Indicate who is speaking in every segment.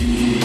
Speaker 1: Thank you.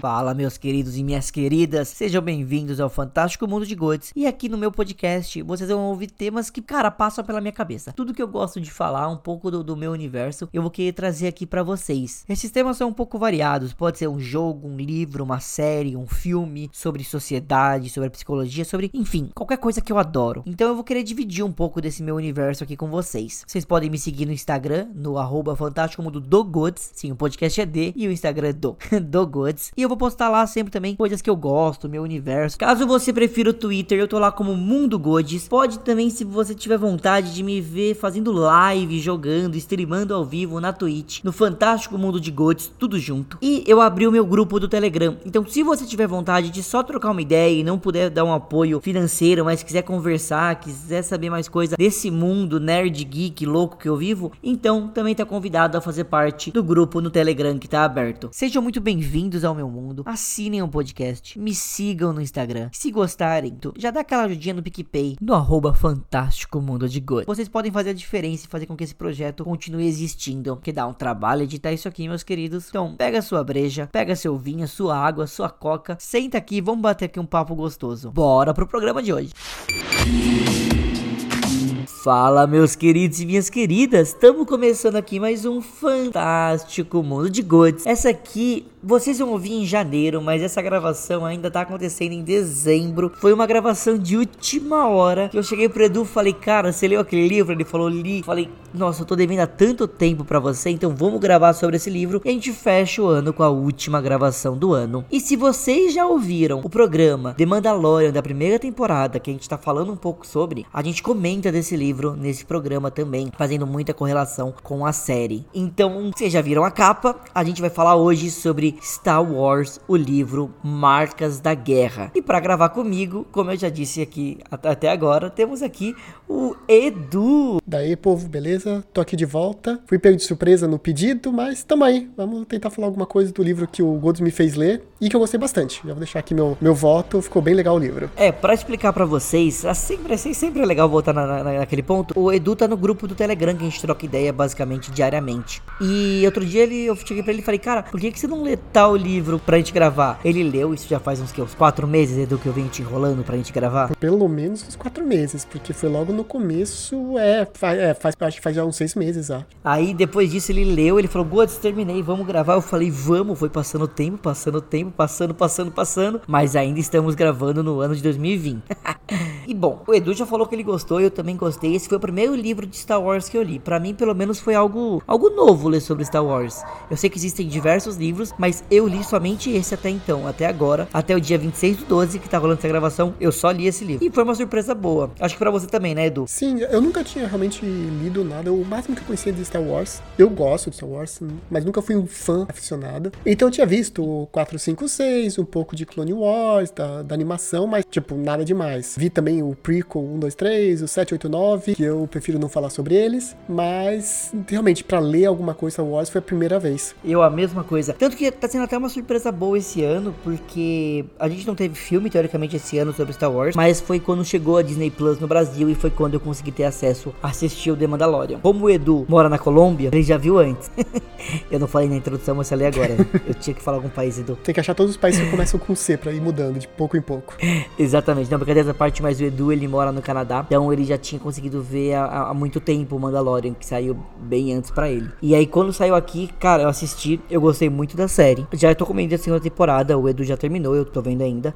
Speaker 1: Fala, meus queridos e minhas queridas, sejam bem-vindos ao Fantástico Mundo de Gods. E aqui no meu podcast vocês vão ouvir temas que, cara, passam pela minha cabeça. Tudo que eu gosto de falar, um pouco do, do meu universo, eu vou querer trazer aqui para vocês. Esses temas são um pouco variados, pode ser um jogo, um livro, uma série, um filme sobre sociedade, sobre psicologia, sobre, enfim, qualquer coisa que eu adoro. Então eu vou querer dividir um pouco desse meu universo aqui com vocês. Vocês podem me seguir no Instagram, no arroba Fantástico Mundo do Gods. Sim, o podcast é D e o Instagram é do, do Gods. E eu vou postar lá sempre também coisas que eu gosto, meu universo. Caso você prefira o Twitter, eu tô lá como Mundo Gods. Pode também, se você tiver vontade de me ver fazendo live, jogando, streamando ao vivo na Twitch, no Fantástico Mundo de Gods, tudo junto. E eu abri o meu grupo do Telegram. Então, se você tiver vontade de só trocar uma ideia e não puder dar um apoio financeiro, mas quiser conversar, quiser saber mais coisa desse mundo nerd geek louco que eu vivo, então também tá convidado a fazer parte do grupo no Telegram que tá aberto. Sejam muito bem-vindos ao meu mundo mundo, assinem o podcast, me sigam no Instagram. Se gostarem, já dá aquela ajudinha no PicPay, no arroba Fantástico Mundo de Good. Vocês podem fazer a diferença e fazer com que esse projeto continue existindo, que dá um trabalho editar isso aqui, meus queridos. Então, pega sua breja, pega seu vinho, sua água, sua coca, senta aqui vamos bater aqui um papo gostoso. Bora pro programa de hoje. Fala, meus queridos e minhas queridas, estamos começando aqui mais um fantástico mundo de goods. Essa aqui vocês vão ouvir em janeiro, mas essa gravação ainda tá acontecendo em dezembro. Foi uma gravação de última hora que eu cheguei pro Edu e falei, cara, você leu aquele livro? Ele falou, li. Falei, nossa, eu tô devendo há tanto tempo para você, então vamos gravar sobre esse livro e a gente fecha o ano com a última gravação do ano. E se vocês já ouviram o programa The Mandalorian da primeira temporada, que a gente tá falando um pouco sobre, a gente comenta desse livro nesse programa também, fazendo muita correlação com a série. Então, vocês já viram a capa? A gente vai falar hoje sobre Star Wars, o livro Marcas da Guerra. E para gravar comigo, como eu já disse aqui até agora, temos aqui o Edu.
Speaker 2: Daí, povo, beleza? Tô aqui de volta. Fui pego de surpresa no pedido, mas tamo aí. Vamos tentar falar alguma coisa do livro que o Golds me fez ler e que eu gostei bastante. Já vou deixar aqui meu, meu voto, ficou bem legal o livro.
Speaker 1: É, para explicar para vocês, é sempre, assim, sempre é legal voltar na, na, naquele ponto. O Edu tá no grupo do Telegram que a gente troca ideia basicamente diariamente. E outro dia ele, eu cheguei pra ele e falei, cara, por que, que você não lê tal livro pra gente gravar? Ele leu, isso já faz uns, que, uns quatro meses, Edu, que eu venho te enrolando pra gente gravar?
Speaker 2: Pelo menos uns quatro meses, porque foi logo no começo, é, faz, é, faz, acho que faz já uns seis meses já.
Speaker 1: Aí depois disso ele leu, ele falou, Gods, terminei, vamos gravar. Eu falei, vamos, foi passando o tempo, passando o tempo, passando, passando, passando, mas ainda estamos gravando no ano de 2020. e bom, o Edu já falou que ele gostou, eu também gostei. Esse foi o primeiro livro de Star Wars que eu li. Para mim, pelo menos, foi algo, algo novo ler sobre Star Wars. Eu sei que existem diversos livros, mas eu li somente esse até então, até agora, até o dia 26 do 12 que tá rolando essa gravação, eu só li esse livro. E foi uma surpresa boa. Acho que para você também, né, Edu?
Speaker 2: Sim, eu nunca tinha realmente lido nada. O máximo que eu conhecia de Star Wars, eu gosto de Star Wars, mas nunca fui um fã aficionado. Então eu tinha visto o 4, 5, 6, um pouco de Clone Wars, da, da animação, mas, tipo, nada demais. Vi também o prequel 1, 2, 3, o 7, 8, 9, que eu prefiro não falar sobre eles, mas realmente, para ler alguma coisa Star Wars foi a primeira vez.
Speaker 1: Eu a mesma coisa. Tanto que tá sendo até uma surpresa boa esse ano, porque a gente não teve filme, teoricamente, esse ano sobre Star Wars, mas foi quando chegou a Disney Plus no Brasil e foi quando eu consegui ter acesso a assistir o The Mandalorian. Como o Edu mora na Colômbia, ele já viu antes. eu não falei na introdução, mas falei agora. eu tinha que falar algum país, Edu.
Speaker 2: Tem que achar todos os países que começam com C pra ir mudando de pouco em pouco.
Speaker 1: Exatamente. Não, brincadeira essa parte, mas o Edu, ele mora no Canadá, então ele já tinha conseguido ver há, há muito tempo o Mandalorian, que saiu bem antes para ele. E aí, quando saiu aqui, cara, eu assisti, eu gostei muito da série. Já tô comendo segunda temporada, o Edu já terminou, eu tô vendo ainda.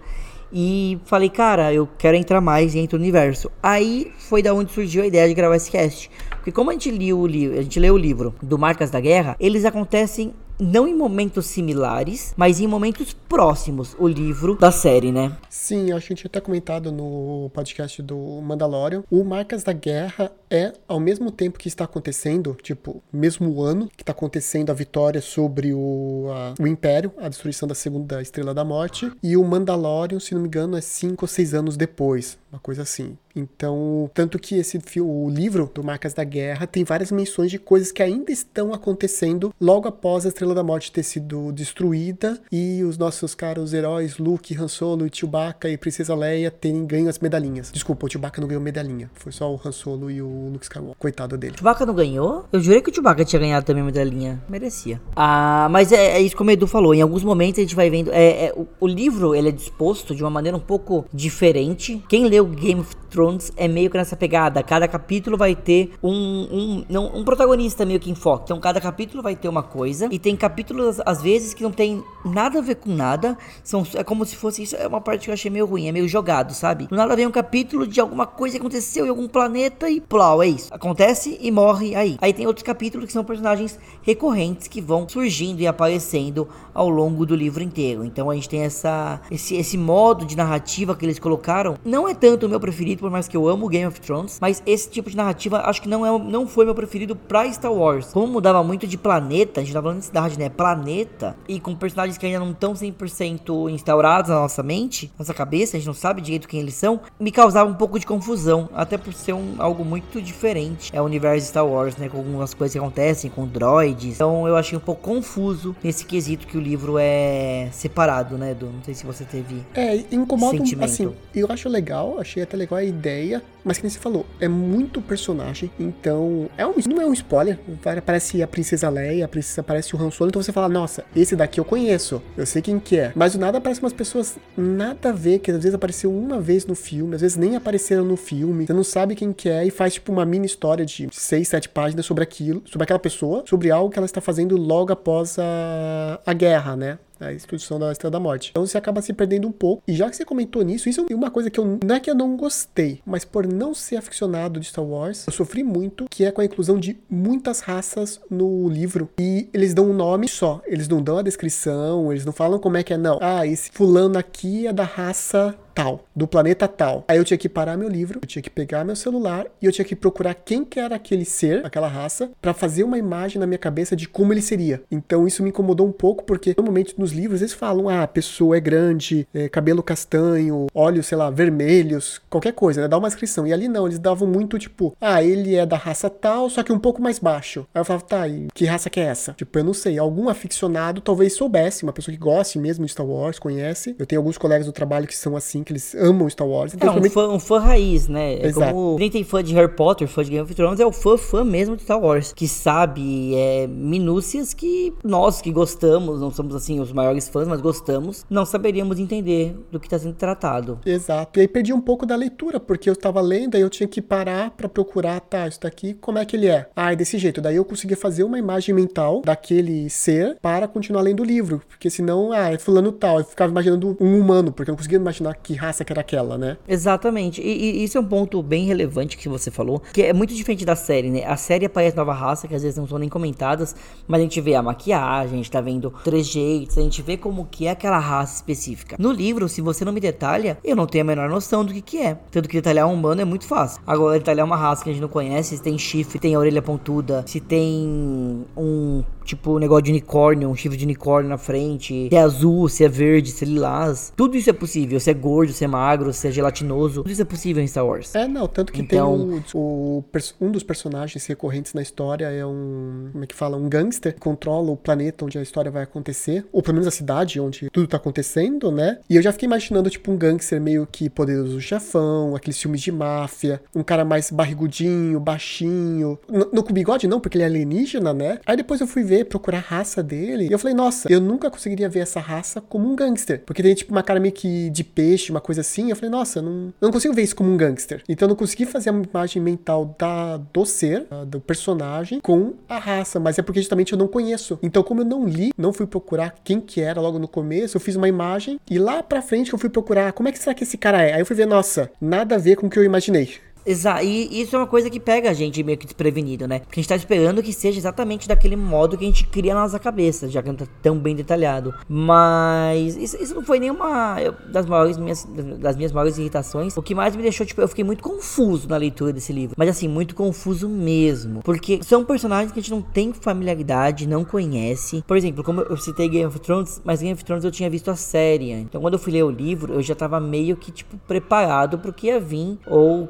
Speaker 1: E falei, cara, eu quero entrar mais dentro do universo. Aí foi da onde surgiu a ideia de gravar esse cast. Porque como a gente leu o livro, a gente leu o livro do Marcas da Guerra, eles acontecem não em momentos similares, mas em momentos próximos, o livro da série, né?
Speaker 2: Sim, acho que a gente até comentado no podcast do Mandalorian. O Marcas da Guerra é, ao mesmo tempo que está acontecendo, tipo, mesmo ano que está acontecendo a vitória sobre o, a, o Império, a destruição da segunda Estrela da Morte, e o Mandalorian, se não me engano, é cinco ou seis anos depois uma coisa assim. Então, tanto que esse o livro do Marcas da Guerra tem várias menções de coisas que ainda estão acontecendo logo após a Estrela da Morte ter sido destruída e os nossos caros heróis Luke, Han Solo, Chewbacca e Princesa Leia terem ganho as medalhinhas. Desculpa, o Chewbacca não ganhou medalhinha, foi só o Han Solo e o Luke Skywalker. Coitado dele.
Speaker 1: Chewbacca não ganhou? Eu jurei que o Chewbacca tinha ganhado também a medalhinha. Merecia. Ah, mas é, é, isso como o Edu falou. Em alguns momentos a gente vai vendo. É, é o, o, livro ele é disposto de uma maneira um pouco diferente. Quem leu Game of Thrones é meio que nessa pegada. Cada capítulo vai ter um, um, não, um protagonista meio que em foco. Então cada capítulo vai ter uma coisa. E tem capítulos, às vezes, que não tem nada a ver com nada. São, é como se fosse. Isso é uma parte que eu achei meio ruim, é meio jogado, sabe? Do nada vem um capítulo de alguma coisa que aconteceu em algum planeta e plau, é isso. Acontece e morre aí. Aí tem outros capítulos que são personagens recorrentes que vão surgindo e aparecendo ao longo do livro inteiro. Então a gente tem essa, esse, esse modo de narrativa que eles colocaram. Não é tanto o meu preferido, por mais que eu amo Game of Thrones, mas esse tipo de narrativa acho que não, é, não foi meu preferido pra Star Wars. Como mudava muito de planeta, a gente tava falando de cidade, né? Planeta, e com personagens que ainda não estão 100% instaurados na nossa mente, nossa cabeça, a gente não sabe direito quem eles são, me causava um pouco de confusão, até por ser um, algo muito diferente. É o universo Star Wars, né? Com algumas coisas que acontecem, com droids. Então eu achei um pouco confuso nesse quesito que o livro é separado, né, Edu? Não sei se você teve.
Speaker 2: É, incomoda um, assim. Eu acho legal, achei até legal a ideia, mas que nem você falou, é muito personagem, então é um, não é um spoiler. Aparece a princesa Leia, a princesa aparece o Han Solo, então você fala, nossa, esse daqui eu conheço, eu sei quem que é. Mas do nada aparece umas pessoas nada a ver, que às vezes apareceu uma vez no filme, às vezes nem apareceram no filme, você não sabe quem que é e faz tipo uma mini história de seis, sete páginas sobre aquilo, sobre aquela pessoa, sobre algo que ela está fazendo logo após a, a guerra, né? A introdução da Estrela da Morte. Então você acaba se perdendo um pouco. E já que você comentou nisso, isso é uma coisa que eu não é que eu não gostei, mas por não ser aficionado de Star Wars, eu sofri muito, que é com a inclusão de muitas raças no livro. E eles dão um nome só, eles não dão a descrição, eles não falam como é que é, não. Ah, esse fulano aqui é da raça tal, do planeta tal. Aí eu tinha que parar meu livro, eu tinha que pegar meu celular e eu tinha que procurar quem que era aquele ser, aquela raça, para fazer uma imagem na minha cabeça de como ele seria. Então isso me incomodou um pouco porque normalmente nos livros eles falam, ah, a pessoa é grande, é, cabelo castanho, olhos, sei lá, vermelhos, qualquer coisa, né? Dá uma descrição. E ali não, eles davam muito tipo, ah, ele é da raça tal, só que um pouco mais baixo. Aí eu falava, tá, e que raça que é essa? Tipo, eu não sei, algum aficionado talvez soubesse, uma pessoa que goste mesmo de Star Wars, conhece. Eu tenho alguns colegas do trabalho que são assim, que eles amam Star Wars.
Speaker 1: Então, é, um fã, um fã raiz, né? É Exato. como nem tem fã de Harry Potter, fã de Game of Thrones, é o fã fã mesmo de Star Wars, que sabe é, minúcias que nós que gostamos, não somos assim os maiores fãs, mas gostamos, não saberíamos entender do que está sendo tratado.
Speaker 2: Exato. E aí perdi um pouco da leitura, porque eu estava lendo e eu tinha que parar para procurar, tá, isso daqui, como é que ele é? Ah, é desse jeito. Daí eu conseguia fazer uma imagem mental daquele ser para continuar lendo o livro, porque senão, ah, é fulano tal. Eu ficava imaginando um humano, porque eu não conseguia imaginar que raça que era aquela, né?
Speaker 1: Exatamente. E, e, isso é um ponto bem relevante que você falou, que é muito diferente da série, né? A série aparece nova raça, que às vezes não são nem comentadas, mas a gente vê a maquiagem, a gente tá vendo trejeitos, a gente vê como que é aquela raça específica. No livro, se você não me detalha, eu não tenho a menor noção do que que é. Tanto que detalhar um humano é muito fácil. Agora, detalhar uma raça que a gente não conhece, se tem chifre, tem a orelha pontuda, se tem um tipo um negócio de unicórnio, um chifre de unicórnio na frente, se é azul, se é verde, se é lilás. Tudo isso é possível. Se é gordo, se é magro, se é gelatinoso. Tudo isso é possível em Star Wars.
Speaker 2: É, não, tanto que então... tem o, um dos personagens recorrentes na história é um, como é que fala, um gangster que controla o planeta onde a história vai acontecer, ou pelo menos a cidade onde tudo tá acontecendo, né? E eu já fiquei imaginando, tipo, um gangster meio que poderoso chefão, aqueles filmes de máfia, um cara mais barrigudinho, baixinho. No, no com bigode não, porque ele é alienígena, né? Aí depois eu fui ver ver, procurar a raça dele. E eu falei, nossa, eu nunca conseguiria ver essa raça como um gangster. Porque tem tipo uma cara meio que de peixe, uma coisa assim. Eu falei, nossa, não, não consigo ver isso como um gangster. Então eu não consegui fazer a imagem mental da, do ser, do personagem, com a raça. Mas é porque justamente eu não conheço. Então, como eu não li, não fui procurar quem que era logo no começo, eu fiz uma imagem e lá pra frente eu fui procurar como é que será que esse cara é. Aí eu fui ver, nossa, nada a ver com o que eu imaginei.
Speaker 1: Exato, e isso é uma coisa que pega a gente meio que desprevenido, né? Porque a gente tá esperando que seja exatamente daquele modo que a gente cria na nossa cabeça, já que não tá tão bem detalhado. Mas isso, isso não foi nenhuma das maiores minhas, das minhas maiores irritações. O que mais me deixou, tipo, eu fiquei muito confuso na leitura desse livro. Mas assim, muito confuso mesmo. Porque são personagens que a gente não tem familiaridade, não conhece. Por exemplo, como eu citei Game of Thrones, mas Game of Thrones eu tinha visto a série. Então quando eu fui ler o livro, eu já tava meio que, tipo, preparado pro que ia vir. Ou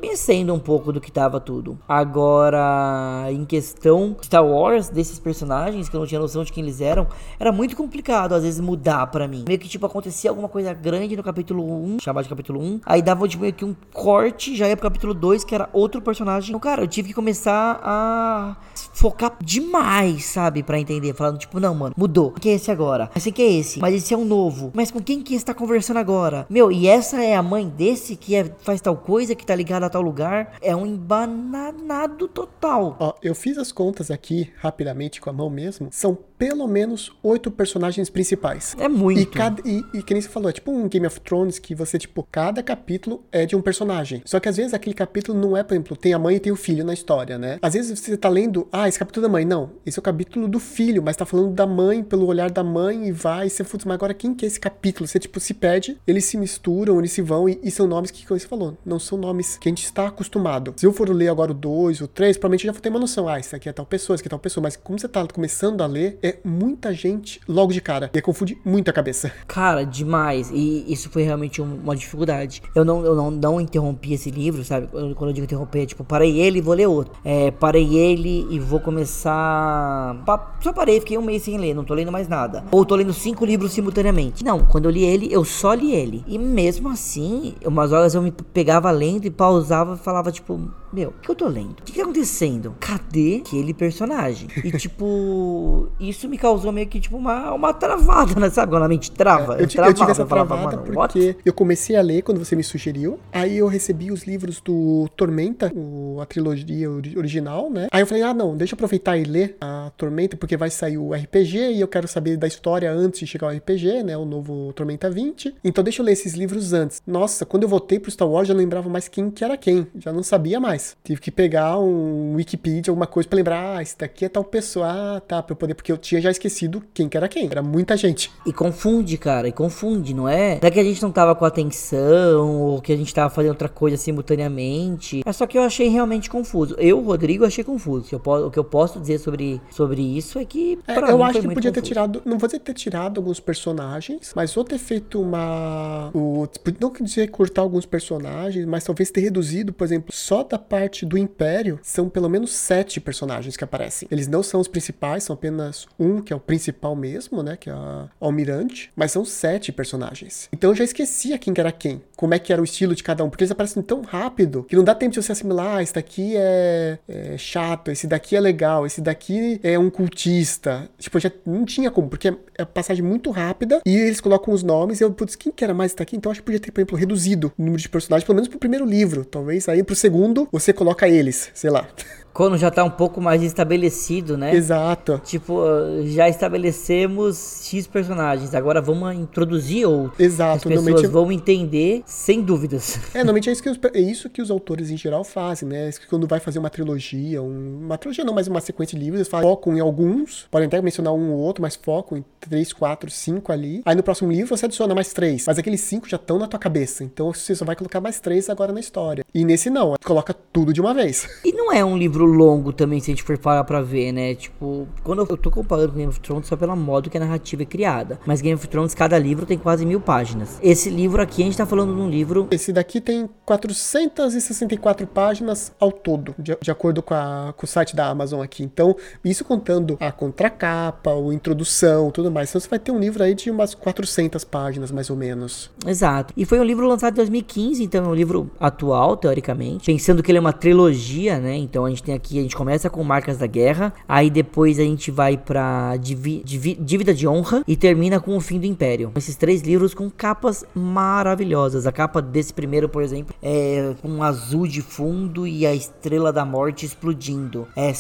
Speaker 1: um pouco do que tava tudo. Agora, em questão Star Wars, desses personagens, que eu não tinha noção de quem eles eram, era muito complicado às vezes mudar para mim. Meio que, tipo, acontecia alguma coisa grande no capítulo 1, chamado de capítulo 1. Aí dava, tipo, meio que um corte, já ia pro capítulo 2, que era outro personagem. Então, cara, eu tive que começar a focar demais, sabe? para entender. Falando, tipo, não, mano, mudou. Quem é esse agora? Esse aqui é esse. Mas esse é um novo. Mas com quem que está conversando agora? Meu, e essa é a mãe desse que é, faz tal coisa, que tá ligada a tal lugar? É um embananado total.
Speaker 2: Ó, eu fiz as contas aqui rapidamente com a mão mesmo. São pelo menos oito personagens principais.
Speaker 1: É muito.
Speaker 2: E, cada, e, e que nem você falou, é tipo um Game of Thrones que você, tipo, cada capítulo é de um personagem. Só que às vezes aquele capítulo não é, por exemplo, tem a mãe e tem o filho na história, né? Às vezes você tá lendo, ah, esse capítulo é da mãe. Não, esse é o capítulo do filho, mas tá falando da mãe, pelo olhar da mãe e vai, você, putz, mas agora quem que é esse capítulo? Você, tipo, se perde, eles se misturam, eles se vão e, e são nomes que, como você falou, não são nomes que a gente está acostumado. Se eu for ler agora o 2, o 3, provavelmente eu já vou ter uma noção, ah, isso aqui é tal pessoa, isso aqui é tal pessoa, mas como você tá começando a ler, é muita gente logo de cara. E confunde muito a cabeça.
Speaker 1: Cara, demais. E isso foi realmente uma dificuldade. Eu não, eu não, não interrompi esse livro, sabe? Quando eu digo interromper, é tipo, parei ele e vou ler outro. É, parei ele e vou começar. Só parei, fiquei um mês sem ler, não tô lendo mais nada. Ou tô lendo cinco livros simultaneamente. Não, quando eu li ele, eu só li ele. E mesmo assim, umas horas eu me pegava lendo e pausava e falava, tipo, meu, o que eu tô lendo? O que, que tá acontecendo? Cadê aquele personagem? E tipo, isso me causou meio que tipo uma, uma travada, né? Sabe quando a mente trava?
Speaker 2: É, eu, eu, travava, eu tive essa travada falava, porque what? eu comecei a ler quando você me sugeriu. Aí eu recebi os livros do Tormenta, o, a trilogia original, né? Aí eu falei, ah, não, deixa eu aproveitar e ler a Tormenta, porque vai sair o RPG e eu quero saber da história antes de chegar ao RPG, né? O novo Tormenta 20. Então deixa eu ler esses livros antes. Nossa, quando eu voltei pro Star Wars, já não lembrava mais quem que era quem. Já não sabia mais. Tive que pegar um Wikipedia, alguma coisa para lembrar, ah, esse daqui é tal pessoa, ah, tá, pra eu poder, porque eu tinha já esquecido quem que era quem. Era muita gente.
Speaker 1: E confunde, cara, e confunde, não é? Não é que a gente não tava com atenção, ou que a gente tava fazendo outra coisa simultaneamente. É só que eu achei realmente confuso. Eu, Rodrigo, achei confuso. O que eu, o que eu posso dizer sobre, sobre isso é que.
Speaker 2: É, eu acho que podia confuso. ter tirado. Não vou dizer ter tirado alguns personagens, mas ou ter feito uma. O, não dizer cortar alguns personagens, mas talvez ter reduzido, por exemplo, só da parte do Império, são pelo menos sete personagens que aparecem. Eles não são os principais, são apenas um, que é o principal mesmo, né? Que é a Almirante. Mas são sete personagens. Então eu já esquecia quem era quem. Como é que era o estilo de cada um. Porque eles aparecem tão rápido que não dá tempo de você assimilar. Ah, esse daqui é, é chato, esse daqui é legal, esse daqui é um cultista. Tipo, já não tinha como, porque é passagem muito rápida e eles colocam os nomes e eu, putz, quem que era mais esse daqui? Então eu acho que podia ter, por exemplo, reduzido o número de personagens, pelo menos pro primeiro livro. Talvez aí pro segundo você coloca eles, sei lá.
Speaker 1: Quando já tá um pouco mais estabelecido, né?
Speaker 2: Exato.
Speaker 1: Tipo, já estabelecemos X personagens, agora vamos introduzir outros.
Speaker 2: Exato.
Speaker 1: As pessoas vão entender sem dúvidas.
Speaker 2: É, normalmente é isso, que os, é isso que os autores em geral fazem, né? Que quando vai fazer uma trilogia, um, uma trilogia não, mas uma sequência de livros, eles focam em alguns, podem até mencionar um ou outro, mas focam em três, quatro, cinco ali. Aí no próximo livro você adiciona mais três, mas aqueles cinco já estão na tua cabeça, então você só vai colocar mais três agora na história. E nesse não, coloca tudo de uma vez.
Speaker 1: E não é um livro livro longo também, se a gente for parar pra ver, né? Tipo, quando eu tô comparando com Game of Thrones só pela modo que a narrativa é criada. Mas Game of Thrones, cada livro tem quase mil páginas. Esse livro aqui, a gente tá falando de um livro.
Speaker 2: Esse daqui tem 464 páginas ao todo, de, de acordo com, a, com o site da Amazon aqui. Então, isso contando a contracapa, a introdução, tudo mais. Então, você vai ter um livro aí de umas 400 páginas, mais ou menos.
Speaker 1: Exato. E foi um livro lançado em 2015, então é um livro atual, teoricamente. Pensando que ele é uma trilogia, né? Então a gente tem aqui, a gente começa com Marcas da Guerra, aí depois a gente vai pra Dívida de Honra e termina com O Fim do Império. Esses três livros com capas maravilhosas. A capa desse primeiro, por exemplo, é com um azul de fundo e a Estrela da Morte explodindo. É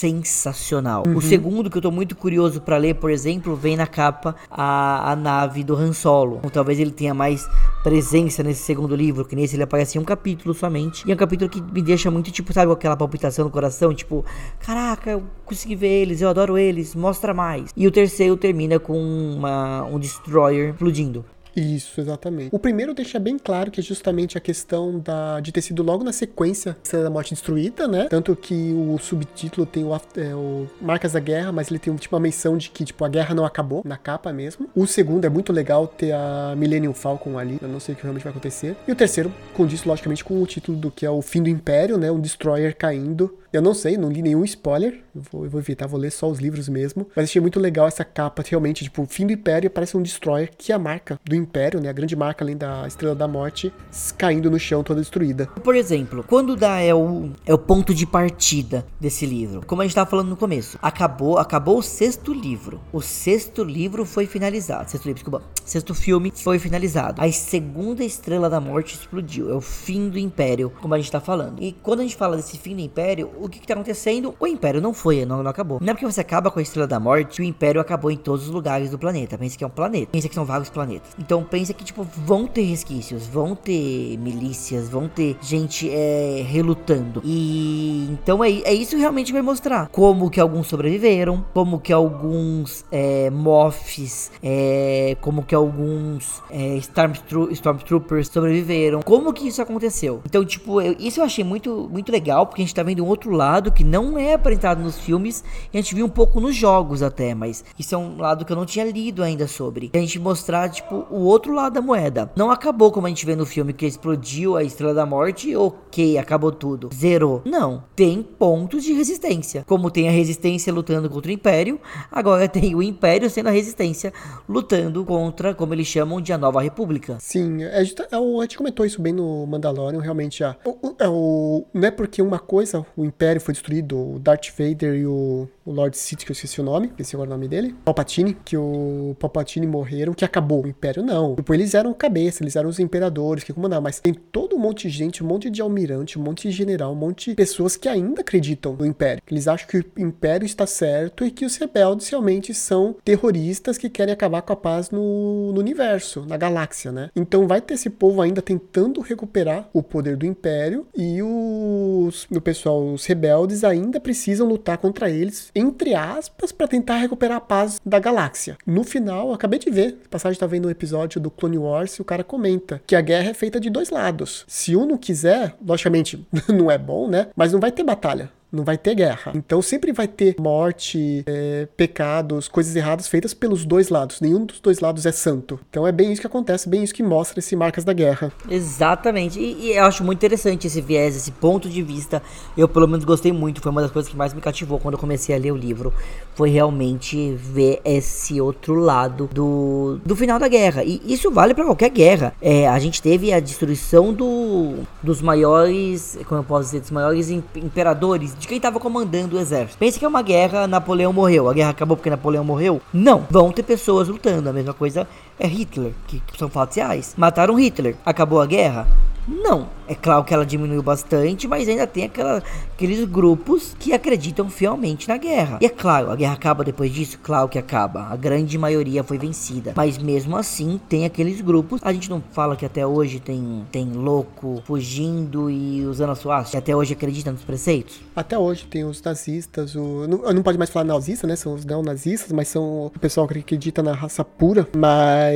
Speaker 1: sensacional. Uhum. O segundo, que eu tô muito curioso para ler, por exemplo, vem na capa a, a nave do Han Solo. Ou talvez ele tenha mais presença nesse segundo livro, que nesse ele aparece em um capítulo somente. E é um capítulo que me deixa muito, tipo, sabe, aquela palpitação no coração, tipo, caraca, eu consegui ver eles, eu adoro eles, mostra mais. E o terceiro termina com uma, um destroyer explodindo.
Speaker 2: Isso, exatamente. O primeiro deixa bem claro que é justamente a questão da, de ter sido logo na sequência da morte destruída, né? Tanto que o subtítulo tem o, é, o, Marcas da Guerra, mas ele tem tipo, uma menção de que tipo, a guerra não acabou na capa mesmo. O segundo é muito legal ter a Millennium Falcon ali, eu não sei o que realmente vai acontecer. E o terceiro condiz logicamente com o título do que é o fim do Império, né? Um destroyer caindo eu não sei, não li nenhum spoiler. Eu vou, eu vou evitar, vou ler só os livros mesmo. Mas achei muito legal essa capa, realmente, tipo, fim do Império parece um Destroyer, que é a marca do Império, né? A grande marca além da Estrela da Morte, caindo no chão toda destruída.
Speaker 1: Por exemplo, quando dá é o, é o ponto de partida desse livro. Como a gente tava falando no começo, acabou, acabou o sexto livro. O sexto livro foi finalizado. Sexto livro, desculpa. Sexto filme foi finalizado. A segunda Estrela da Morte explodiu. É o fim do Império, como a gente tá falando. E quando a gente fala desse fim do Império, o que, que tá acontecendo? O Império não foi, não, não acabou. Não é porque você acaba com a Estrela da Morte, o Império acabou em todos os lugares do planeta. Pensa que é um planeta. Pensa que são vários planetas. Então pensa que, tipo, vão ter resquícios, vão ter milícias, vão ter gente é, relutando. E então é, é isso realmente vai mostrar. Como que alguns sobreviveram, como que alguns é, Moffs, é, como que alguns é, Stormtro Stormtroopers sobreviveram. Como que isso aconteceu? Então, tipo, eu, isso eu achei muito, muito legal, porque a gente tá vendo um outro lado que não é apresentado nos filmes e a gente viu um pouco nos jogos até, mas isso é um lado que eu não tinha lido ainda sobre. A gente mostrar, tipo, o outro lado da moeda. Não acabou como a gente vê no filme que explodiu a Estrela da Morte, ok, acabou tudo. Zerou. Não. Tem pontos de resistência. Como tem a resistência lutando contra o Império, agora tem o Império sendo a resistência lutando contra, como eles chamam, de a Nova República.
Speaker 2: Sim, a gente, a gente comentou isso bem no Mandalorian, realmente já. O, é o, não é porque uma coisa, o Império foi destruído, o Darth Vader e o, o Lord Sith, que eu esqueci o nome, esqueci agora o nome dele, Palpatine, que o Palpatine morreram, que acabou o Império, não. Tipo, eles eram cabeça, eles eram os imperadores que comandavam, mas tem todo um monte de gente, um monte de almirante, um monte de general, um monte de pessoas que ainda acreditam no Império. Eles acham que o Império está certo e que os rebeldes realmente são terroristas que querem acabar com a paz no, no universo, na galáxia, né? Então vai ter esse povo ainda tentando recuperar o poder do Império e os, o pessoal, os rebeldes ainda precisam lutar contra eles, entre aspas, para tentar recuperar a paz da galáxia. No final, acabei de ver, passagem tá vendo um episódio do Clone Wars e o cara comenta que a guerra é feita de dois lados. Se um não quiser, logicamente não é bom, né? Mas não vai ter batalha não vai ter guerra. Então sempre vai ter morte, é, pecados, coisas erradas feitas pelos dois lados. Nenhum dos dois lados é santo. Então é bem isso que acontece, bem isso que mostra esse Marcas da Guerra.
Speaker 1: Exatamente. E, e, eu acho muito interessante esse viés, esse ponto de vista. Eu pelo menos gostei muito. Foi uma das coisas que mais me cativou quando eu comecei a ler o livro. Foi realmente ver esse outro lado do, do final da guerra. E isso vale para qualquer guerra. É, a gente teve a destruição do, dos maiores, como eu posso dizer, dos maiores imperadores de quem estava comandando o exército. Pensa que é uma guerra, Napoleão morreu. A guerra acabou porque Napoleão morreu? Não. Vão ter pessoas lutando. A mesma coisa é Hitler, que são fatos reais. Mataram Hitler. Acabou a guerra? Não. É claro que ela diminuiu bastante, mas ainda tem aquela, aqueles grupos que acreditam fielmente na guerra. E é claro, a guerra acaba depois disso? Claro que acaba. A grande maioria foi vencida. Mas mesmo assim, tem aqueles grupos. A gente não fala que até hoje tem, tem louco fugindo e usando a suástica. Até hoje acredita nos preceitos?
Speaker 2: Até hoje tem os nazistas, o. Não, não pode mais falar nazista, né? São os neonazistas, mas são o pessoal que acredita na raça pura. Mas.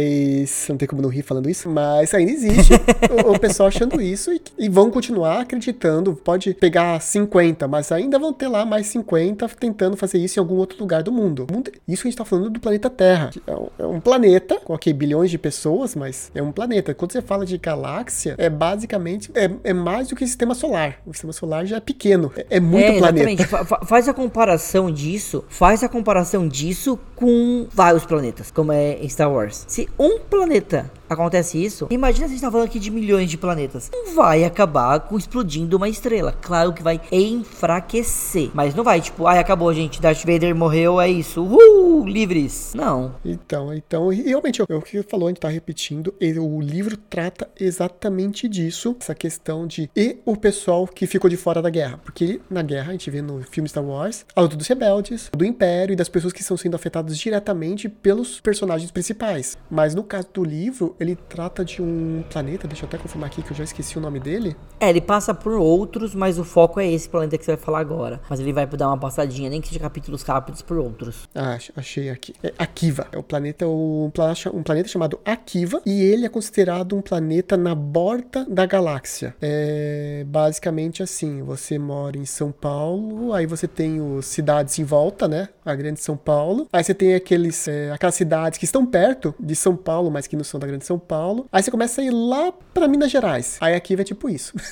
Speaker 2: Não tem como não rir falando isso. Mas ainda existe o, o pessoal achando isso e e vão continuar acreditando. Pode pegar 50, mas ainda vão ter lá mais 50 tentando fazer isso em algum outro lugar do mundo. Isso que a gente tá falando do planeta Terra. É um, é planeta com aqui bilhões de pessoas, mas é um planeta. Quando você fala de galáxia, é basicamente é, é mais do que sistema solar. O sistema solar já é pequeno. É, é muito é, planeta.
Speaker 1: faz a comparação disso, faz a comparação disso com vários planetas, como é em Star Wars. Se um planeta acontece isso, imagina se a gente tá falando aqui de milhões de planetas. Não vai acabar com explodindo uma estrela. Claro que vai enfraquecer. Mas não vai, tipo, ai, acabou, gente. Darth Vader morreu, é isso. Uh, livres. Não.
Speaker 2: Então, então, realmente, é o que falou, a gente tá repetindo, o livro trata exatamente disso, essa questão de e o pessoal que ficou de fora da guerra. Porque na guerra, a gente vê no filme Star Wars, a luta dos rebeldes, do Império e das pessoas que estão sendo afetadas diretamente pelos personagens principais. Mas no caso do livro, ele trata de um planeta, deixa eu até confirmar aqui que eu já esqueci o nome dele.
Speaker 1: É, ele passa por outros, mas o foco é esse planeta que você vai falar agora. Mas ele vai dar uma passadinha, nem que seja capítulos rápidos por outros.
Speaker 2: Ah, ach- achei aqui. É Akiva. É o planeta, um um planeta chamado Akiva, e ele é considerado um planeta na borda da galáxia. É basicamente assim: você mora em São Paulo, aí você tem os cidades em volta, né? A grande São Paulo. Aí você tem aqueles, é, aquelas cidades que estão perto de São Paulo, mas que não são da grande São Paulo. Aí você começa a ir lá pra Minas Gerais. Aí Akiva é tipo isso.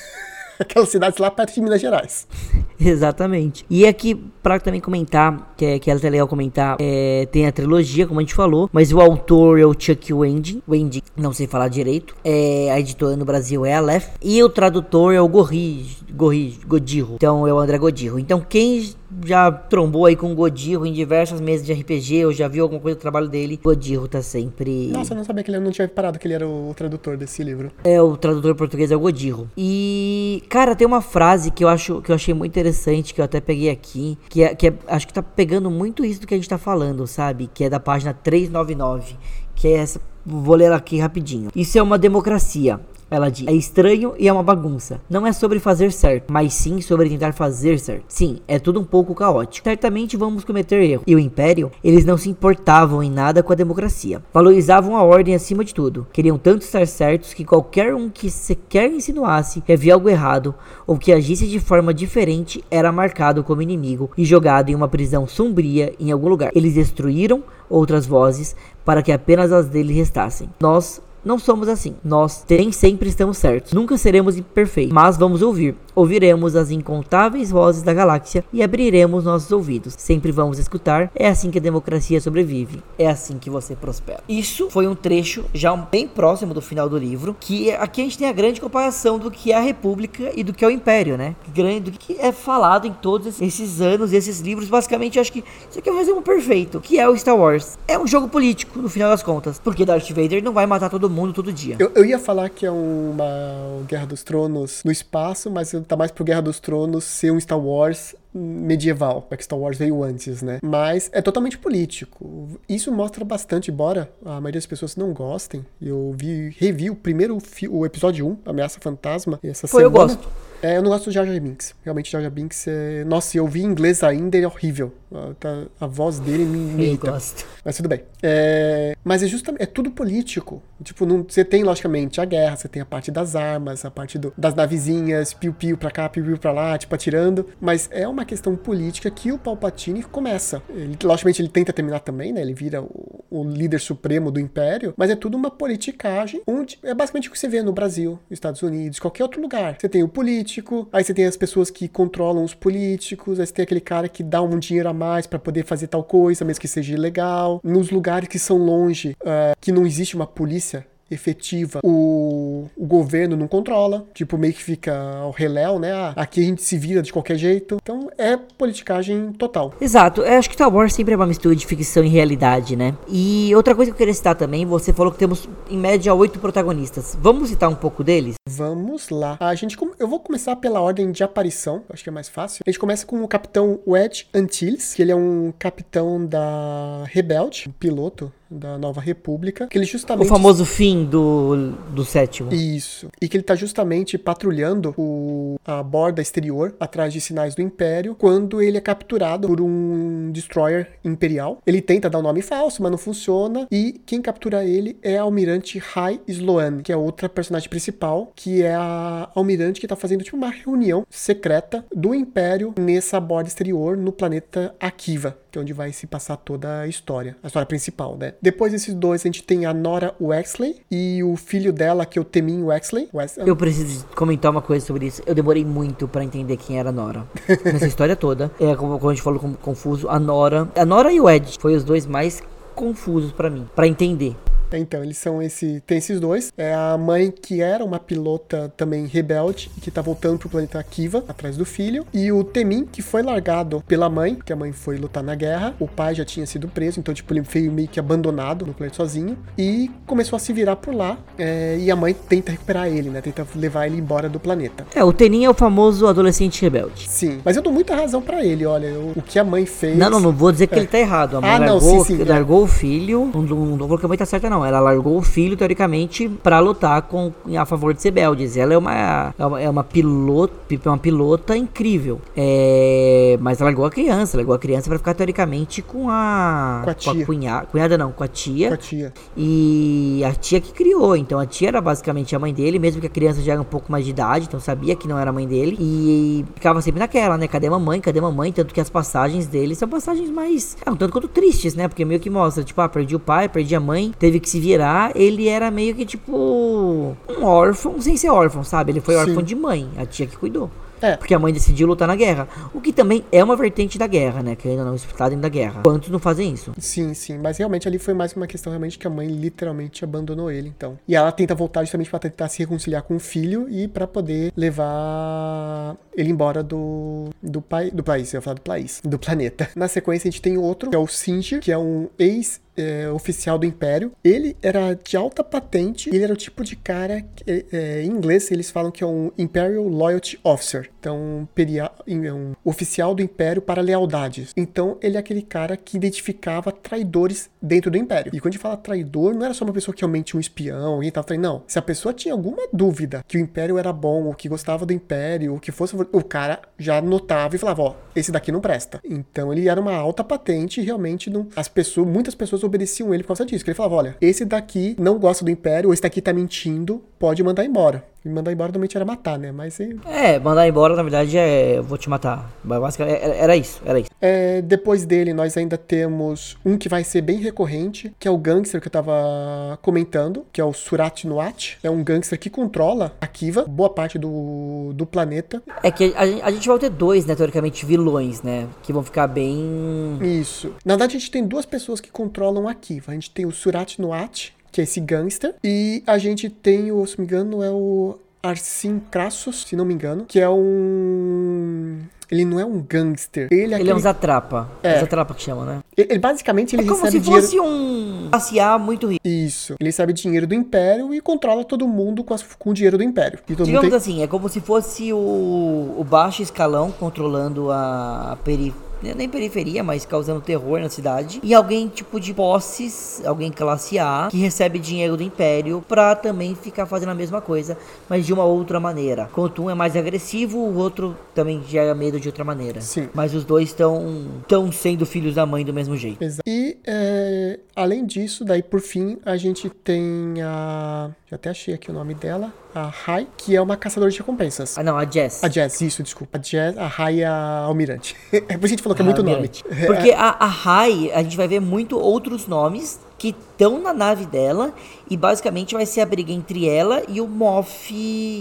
Speaker 2: Aquelas cidades lá perto de Minas Gerais.
Speaker 1: Exatamente. E aqui, pra também comentar, que é, que é até legal comentar, é, tem a trilogia, como a gente falou, mas o autor é o Chuck Wendy, Wendy, não sei falar direito, é, a editora no Brasil é a Lef, e o tradutor é o Gorri, Gorri, Godirro, então é o André Godirro. Então quem já trombou aí com o Godirro em diversas mesas de RPG, ou já viu alguma coisa do trabalho dele, Godirro tá sempre...
Speaker 2: Nossa, eu não sabia que ele não tinha reparado que ele era o tradutor desse livro.
Speaker 1: É, o tradutor português é o Godirro. E, cara, tem uma frase que eu acho que eu achei muito interessante, que eu até peguei aqui, que, é, que é- acho que tá pegando muito isso do que a gente tá falando, sabe? Que é da página 399, que é essa. Vou ler aqui rapidinho. Isso é uma democracia. Ela diz: é estranho e é uma bagunça. Não é sobre fazer certo, mas sim sobre tentar fazer certo. Sim, é tudo um pouco caótico. Certamente vamos cometer erro. E o Império, eles não se importavam em nada com a democracia. Valorizavam a ordem acima de tudo. Queriam tanto estar certos que qualquer um que sequer insinuasse que havia algo errado ou que agisse de forma diferente era marcado como inimigo e jogado em uma prisão sombria em algum lugar. Eles destruíram outras vozes para que apenas as deles restassem. Nós não somos assim. Nós nem sempre estamos certos. Nunca seremos imperfeitos. Mas vamos ouvir. Ouviremos as incontáveis vozes da galáxia e abriremos nossos ouvidos. Sempre vamos escutar. É assim que a democracia sobrevive. É assim que você prospera. Isso foi um trecho já bem próximo do final do livro. Que aqui a gente tem a grande comparação do que é a República e do que é o Império, né? Grande, do que é falado em todos esses anos esses livros. Basicamente, acho que isso aqui é um resumo perfeito. Que é o Star Wars. É um jogo político, no final das contas. Porque Darth Vader não vai matar todo mundo todo dia.
Speaker 2: Eu, eu ia falar que é uma Guerra dos Tronos no espaço, mas tá mais pro Guerra dos Tronos ser um Star Wars medieval, é que Star Wars veio antes, né? Mas é totalmente político. Isso mostra bastante, embora a maioria das pessoas não gostem. Eu vi, revi o primeiro o episódio 1, Ameaça Fantasma, essa
Speaker 1: Pô, eu
Speaker 2: semana.
Speaker 1: gosto.
Speaker 2: É, eu não gosto do Jar Jar Binks. Realmente, Jar Jar Binks é... Nossa, eu vi em inglês ainda, ele é horrível. A, tá- a voz dele me, me
Speaker 1: Eu
Speaker 2: irrita.
Speaker 1: gosto.
Speaker 2: Mas tudo bem. É, mas é justamente. É tudo político. Tipo, não, você tem, logicamente, a guerra, você tem a parte das armas, a parte do- das navezinhas, piu-piu pra cá, piu-piu pra lá, tipo, atirando. Mas é uma questão política que o Palpatine começa. Ele, logicamente, ele tenta terminar também, né? Ele vira o, o líder supremo do Império. Mas é tudo uma politicagem, onde é basicamente o que você vê no Brasil, Estados Unidos, qualquer outro lugar. Você tem o político, aí você tem as pessoas que controlam os políticos, aí você tem aquele cara que dá um dinheiro a mais pra poder fazer tal coisa, mesmo que seja ilegal. Nos lugares que são longe, eh, que não existe uma polícia efetiva, o, o governo não controla, tipo, meio que fica ao reléu, né? Ah, aqui a gente se vira de qualquer jeito. Então é politicagem total.
Speaker 1: Exato, eu acho que Star Wars sempre é uma mistura de ficção e realidade, né? E outra coisa que eu queria citar também, você falou que temos em média oito protagonistas. Vamos citar um pouco deles?
Speaker 2: Vamos lá. A gente, eu vou começar pela ordem de aparição, acho que é mais fácil. A gente começa com o capitão Wedge Antilles, que ele é um capitão da Rebelde, um piloto da Nova República, que ele
Speaker 1: O
Speaker 2: justamente
Speaker 1: famoso fim do, do sétimo.
Speaker 2: Isso. E que ele tá justamente patrulhando o, a borda exterior atrás de sinais do Império quando ele é capturado por um destroyer imperial. Ele tenta dar um nome falso, mas não funciona. E quem captura ele é a almirante Hai Sloan, que é outra personagem principal, que é a almirante que tá fazendo tipo uma reunião secreta do Império nessa borda exterior no planeta Akiva, que é onde vai se passar toda a história, a história principal, né? Depois desses dois, a gente tem a Nora Wexley e o filho dela, que é o Temin Wexley. Wex-
Speaker 1: Eu preciso comentar uma coisa sobre isso. Eu demorei muito pra entender quem era a Nora. Nessa história toda. É como, como a gente falou confuso, a Nora. A Nora e o Ed foi os dois mais confusos pra mim, Pra entender.
Speaker 2: Então, eles são esse. Tem esses dois. É a mãe que era uma pilota também rebelde, que tá voltando pro planeta Akiva, atrás do filho. E o Temin, que foi largado pela mãe, que a mãe foi lutar na guerra. O pai já tinha sido preso, então, tipo, ele veio meio que abandonado no planeta sozinho. E começou a se virar por lá. É, e a mãe tenta recuperar ele, né? Tenta levar ele embora do planeta.
Speaker 1: É, o Tenin é o famoso adolescente rebelde.
Speaker 2: Sim. Mas eu dou muita razão para ele, olha. Eu, o que a mãe fez.
Speaker 1: Não, não, não vou dizer que é. ele tá errado. A mãe ah, largou, não, sim, sim, largou é. o filho. Não, não, não vou que a mãe tá certa, não. Ela largou o filho, teoricamente, para lutar com, a favor dos rebeldes. Ela é uma, é uma, é uma pilota, uma pilota incrível. É, mas ela largou a criança, largou a criança para ficar teoricamente com a.
Speaker 2: Com a tia. Com a
Speaker 1: cunhada, cunhada não, com a tia.
Speaker 2: Com a tia.
Speaker 1: E a tia que criou. Então a tia era basicamente a mãe dele, mesmo que a criança já era um pouco mais de idade, então sabia que não era a mãe dele. E ficava sempre naquela, né? Cadê a mamãe? Cadê a mamãe? Tanto que as passagens dele são passagens mais. É, um tanto quanto tristes, né? Porque meio que mostra, tipo, ah, perdi o pai, perdi a mãe, teve que se virar. Ele era meio que, tipo, um órfão sem ser órfão, sabe? Ele foi Sim. órfão de mãe, a tia que cuidou. É. Porque a mãe decidiu lutar na guerra. O que também é uma vertente da guerra, né? Que ainda não está dentro da guerra. Quantos não fazem isso?
Speaker 2: Sim, sim. Mas realmente ali foi mais uma questão realmente que a mãe literalmente abandonou ele, então. E ela tenta voltar justamente para tentar se reconciliar com o filho e para poder levar ele embora do, do, pai, do país, eu ia falar do país, do planeta. Na sequência a gente tem outro, que é o Singer, que é um ex é, oficial do Império. Ele era de alta patente, ele era o tipo de cara, que, é, é, em inglês eles falam que é um Imperial Loyalty Officer, então peria, um oficial do Império para lealdades. Então ele é aquele cara que identificava traidores dentro do Império. E quando a gente fala traidor, não era só uma pessoa que realmente um espião, tava traindo, não. Se a pessoa tinha alguma dúvida que o Império era bom, ou que gostava do Império, ou que fosse, o cara já notava e falava, ó, esse daqui não presta. Então ele era uma alta patente e realmente não, as pessoas, muitas pessoas obedeciam ele por causa disso. Ele falava: olha, esse daqui não gosta do Império, ou esse daqui tá mentindo, pode mandar embora. E mandar embora normalmente era matar, né? Mas.
Speaker 1: É, mandar embora, na verdade, é. Eu vou te matar. Basicamente, é, era isso, era isso.
Speaker 2: É, depois dele, nós ainda temos um que vai ser bem recorrente, que é o gangster que eu tava comentando, que é o Surat Nuat. É um gangster que controla a Kiva, boa parte do, do planeta.
Speaker 1: É que a, a gente vai ter dois, né, teoricamente, vilões, né? Que vão ficar bem.
Speaker 2: Isso. Na verdade, a gente tem duas pessoas que controlam a Kiva. A gente tem o Surat Nuat, que é esse gangster. E a gente tem o, se não me engano, é o Arsim Crassus, se não me engano, que é um. Ele não é um gangster.
Speaker 1: Ele é, ele aquele... é um zatrapa. É. Zatrapa que chama, né?
Speaker 2: Ele, basicamente, ele
Speaker 1: é como se fosse um passear muito rico.
Speaker 2: Isso. Ele recebe dinheiro do Império e controla todo mundo com, as... com o dinheiro do Império.
Speaker 1: Digamos
Speaker 2: tem...
Speaker 1: assim, é como se fosse o, o baixo escalão controlando a periferia nem periferia, mas causando terror na cidade. E alguém tipo de posses, alguém classe A, que recebe dinheiro do Império pra também ficar fazendo a mesma coisa, mas de uma outra maneira. Enquanto um é mais agressivo, o outro também gera medo de outra maneira.
Speaker 2: Sim.
Speaker 1: Mas os dois estão tão sendo filhos da mãe do mesmo jeito.
Speaker 2: Exato. E é, além disso, daí por fim, a gente tem a. Já até achei aqui o nome dela a Rai, que é uma caçadora de recompensas.
Speaker 1: Ah, não, a Jess.
Speaker 2: A Jess, isso, desculpa. A Jess, a Rai e a Almirante. É por isso a gente falou que é muito
Speaker 1: nome. Porque a, a Rai, a gente vai ver muito outros nomes que estão na nave dela e basicamente vai ser a briga entre ela e o Moff.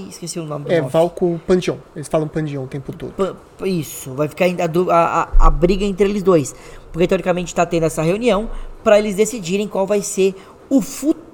Speaker 1: Esqueci o nome do
Speaker 2: É,
Speaker 1: Moff.
Speaker 2: Valco Pandion. Eles falam Pandion o tempo todo.
Speaker 1: P isso, vai ficar a, a, a, briga entre eles dois. Porque teoricamente está tendo essa reunião para eles decidirem qual vai ser o futuro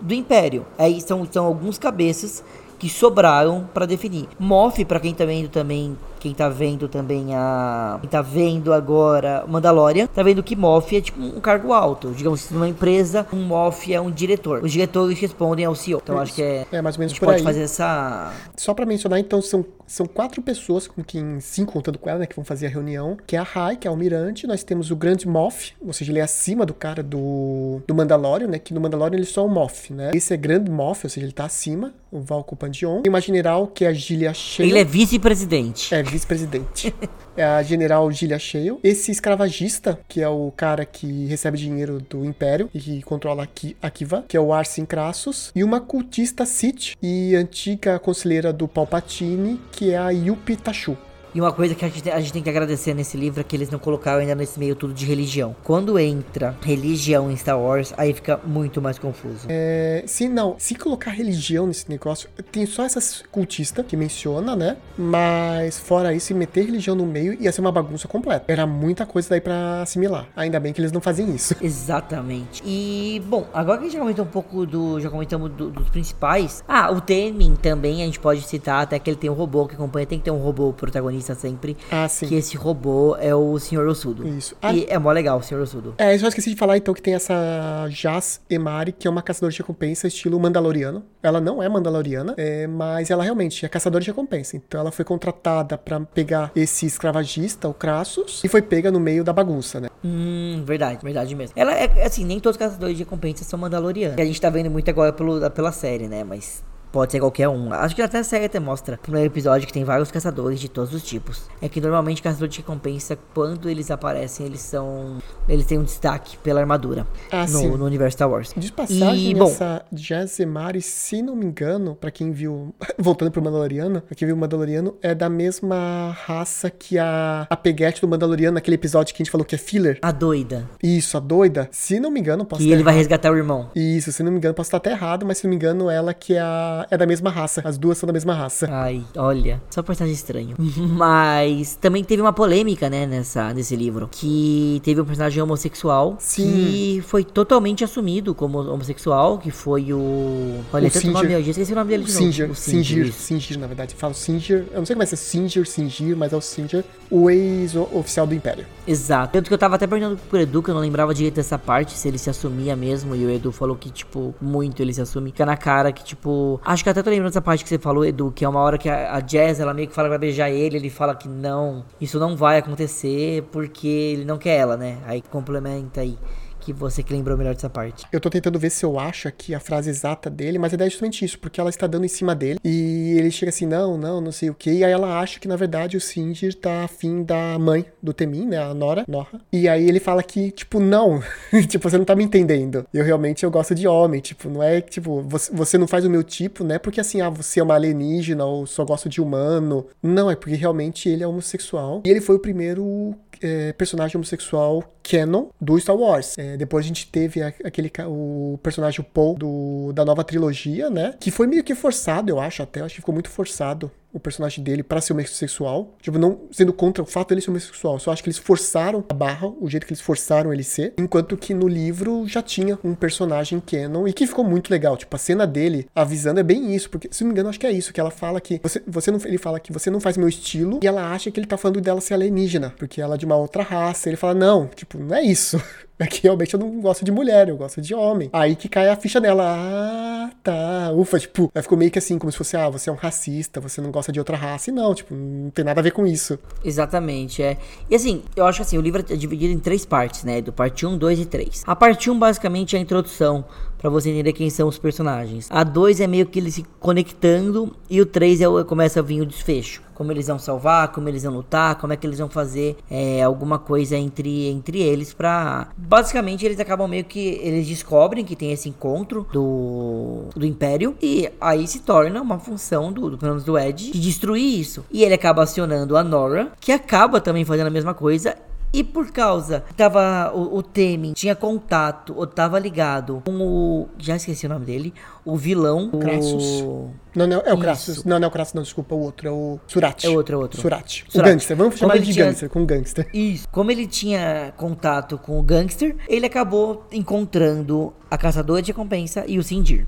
Speaker 1: do Império. Aí são, são alguns cabeças que sobraram para definir. Moff, para quem tá vendo também quem tá vendo também a. Quem tá vendo agora Mandalorian, tá vendo que Moff é tipo um cargo alto. Digamos que numa empresa, um Moff é um diretor. Os diretores respondem ao CEO. Então Isso. acho que é.
Speaker 2: É mais ou menos
Speaker 1: a gente
Speaker 2: por
Speaker 1: pode
Speaker 2: aí.
Speaker 1: fazer essa.
Speaker 2: Só para mencionar, então, são, são quatro pessoas com quem, cinco contando com ela, né, que vão fazer a reunião. Que é a Rai, que é o almirante. Nós temos o grande Moff, ou seja, ele é acima do cara do, do Mandalorian, né? Que no Mandalorian ele é só o Moff, né? Esse é grande Moff, ou seja, ele tá acima, o Valco Pandion. Tem uma general que é a Gilia Shea.
Speaker 1: Ele é vice-presidente.
Speaker 2: É, vice-presidente. é a general Gilia Shale. Esse escravagista, que é o cara que recebe dinheiro do Império e que controla a Kiva, que é o Arsin Crassus. E uma cultista Sith e antiga conselheira do Palpatine, que é a Yupi Tashu.
Speaker 1: E uma coisa que a gente, a gente tem que agradecer nesse livro é que eles não colocaram ainda nesse meio tudo de religião. Quando entra religião em Star Wars, aí fica muito mais confuso.
Speaker 2: É, se não, se colocar religião nesse negócio, tem só essas cultistas que menciona, né? Mas fora isso, meter religião no meio ia ser uma bagunça completa. Era muita coisa daí para assimilar. Ainda bem que eles não fazem isso.
Speaker 1: Exatamente. E, bom, agora que a gente já comentou um pouco do. Já comentamos do, dos principais. Ah, o Temin também a gente pode citar, até que ele tem um robô que acompanha. Tem que ter um robô protagonista sempre.
Speaker 2: Ah.
Speaker 1: Que esse robô é o Sr. Osudo.
Speaker 2: Isso.
Speaker 1: E é mó legal o Sr. Osudo.
Speaker 2: É, eu só esqueci de falar então que tem essa Jazz Emari, que é uma caçadora de recompensa estilo Mandaloriano. Ela não é Mandaloriana, é, mas ela realmente é caçadora de recompensa. Então ela foi contratada para pegar esse escravagista, o Crassus, e foi pega no meio da bagunça, né?
Speaker 1: Hum, verdade, verdade mesmo. Ela é assim, nem todos os caçadores de recompensas são Mandalorianos. A gente tá vendo muito agora pelo, pela série, né? Mas Pode ser qualquer um. Acho que até a série até mostra no primeiro episódio que tem vários caçadores de todos os tipos. É que normalmente caçador de recompensa, quando eles aparecem, eles são. Eles têm um destaque pela armadura
Speaker 2: Ah,
Speaker 1: no,
Speaker 2: sim.
Speaker 1: no universo Star Wars.
Speaker 2: De passagem,
Speaker 1: E, bom-
Speaker 2: essa Jazemari, se não me engano, pra quem viu, voltando pro Mandaloriano, pra quem viu o Mandaloriano, é da mesma raça que a, a peguete do Mandaloriano, naquele episódio que a gente falou que é filler.
Speaker 1: A doida.
Speaker 2: Isso, a doida. Se não me engano, posso estar
Speaker 1: ele vai
Speaker 2: errado.
Speaker 1: resgatar o irmão.
Speaker 2: Isso, se não me engano, posso estar até errado, mas se não me engano, ela que é, a, é da mesma raça. As duas são da mesma raça.
Speaker 1: Ai, olha, só personagem estranho. Mas também teve uma polêmica, né, nessa, nesse livro. Que teve um personagem homossexual
Speaker 2: Sim.
Speaker 1: que foi totalmente assumido como homossexual, que foi o. Olha,
Speaker 2: O
Speaker 1: tanto
Speaker 2: Singer.
Speaker 1: nome, eu já esqueci o nome dele
Speaker 2: O
Speaker 1: de novo.
Speaker 2: Singer,
Speaker 1: O
Speaker 2: Singir,
Speaker 1: isso.
Speaker 2: Singir, na verdade. Falo Singer, eu não sei como é se é Singer, Singir, mas é o Singer, o ex-oficial do Império.
Speaker 1: Exato. Tanto que eu tava até perguntando pro Edu, que eu não lembrava direito dessa parte, se ele se assumia mesmo. E o Edu falou que, tipo, muito ele se assume. Fica na cara que, tipo. Acho que até tô lembrando dessa parte que você falou, Edu, que é uma hora que a, a Jazz, ela meio que fala vai beijar ele. Ele fala que não, isso não vai acontecer porque ele não quer ela, né? Aí complementa aí. Que você que lembrou melhor dessa parte.
Speaker 2: Eu tô tentando ver se eu acho aqui a frase exata dele, mas é justamente isso, porque ela está dando em cima dele e ele chega assim, não, não, não sei o que, e aí ela acha que na verdade o Singir tá afim da mãe do Temin, né, a Nora, Norra, e aí ele fala que, tipo, não, tipo, você não tá me entendendo, eu realmente eu gosto de homem, tipo, não é, tipo, você, você não faz o meu tipo, né, porque assim, ah, você é uma alienígena ou só gosto de humano, não, é porque realmente ele é homossexual, e ele foi o primeiro é, personagem homossexual canon do Star Wars. É, depois a gente teve a- aquele o personagem Paul do, da nova trilogia, né? Que foi meio que forçado, eu acho até. Eu acho que ficou muito forçado o personagem dele pra ser homossexual. Tipo, não sendo contra o fato dele ser homossexual. Só acho que eles forçaram a barra, o jeito que eles forçaram ele ser. Enquanto que no livro já tinha um personagem canon e que ficou muito legal. Tipo, a cena dele avisando é bem isso. Porque, se não me engano, acho que é isso. Que ela fala que. Você, você não, ele fala que você não faz meu estilo. E ela acha que ele tá falando dela ser alienígena. Porque ela é de uma outra raça. Ele fala, não, tipo, não é isso. É que realmente eu não gosto de mulher, eu gosto de homem. Aí que cai a ficha dela. Ah, tá. Ufa, tipo, aí ficou meio que assim, como se fosse, ah, você é um racista, você não gosta de outra raça. E não, tipo, não tem nada a ver com isso.
Speaker 1: Exatamente, é. E assim, eu acho assim, o livro é dividido em três partes, né? Do parte 1, 2 e 3. A parte 1 basicamente é a introdução pra você entender quem são os personagens. A 2 é meio que eles se conectando e o 3 é o, começa a vir o desfecho. Como eles vão salvar, como eles vão lutar, como é que eles vão fazer é, alguma coisa entre, entre eles pra... Basicamente eles acabam meio que... Eles descobrem que tem esse encontro do, do Império e aí se torna uma função do, do, pelo menos do Ed de destruir isso. E ele acaba acionando a Nora, que acaba também fazendo a mesma coisa e por causa tava o, o Temin tinha contato ou tava ligado com o já esqueci o nome dele, o vilão,
Speaker 2: Crassus.
Speaker 1: o
Speaker 2: Não, não, é o
Speaker 1: Isso.
Speaker 2: Crassus. Não, não é o Crassus, não, desculpa, o outro, é o Surat.
Speaker 1: É outro, é outro.
Speaker 2: Surat. O gangster, vamos chamar ele
Speaker 1: ele
Speaker 2: de
Speaker 1: tinha-
Speaker 2: gangster, com gangster.
Speaker 1: Isso. Como ele tinha contato com o gangster, ele acabou encontrando a caçadora de recompensa e o Sindir.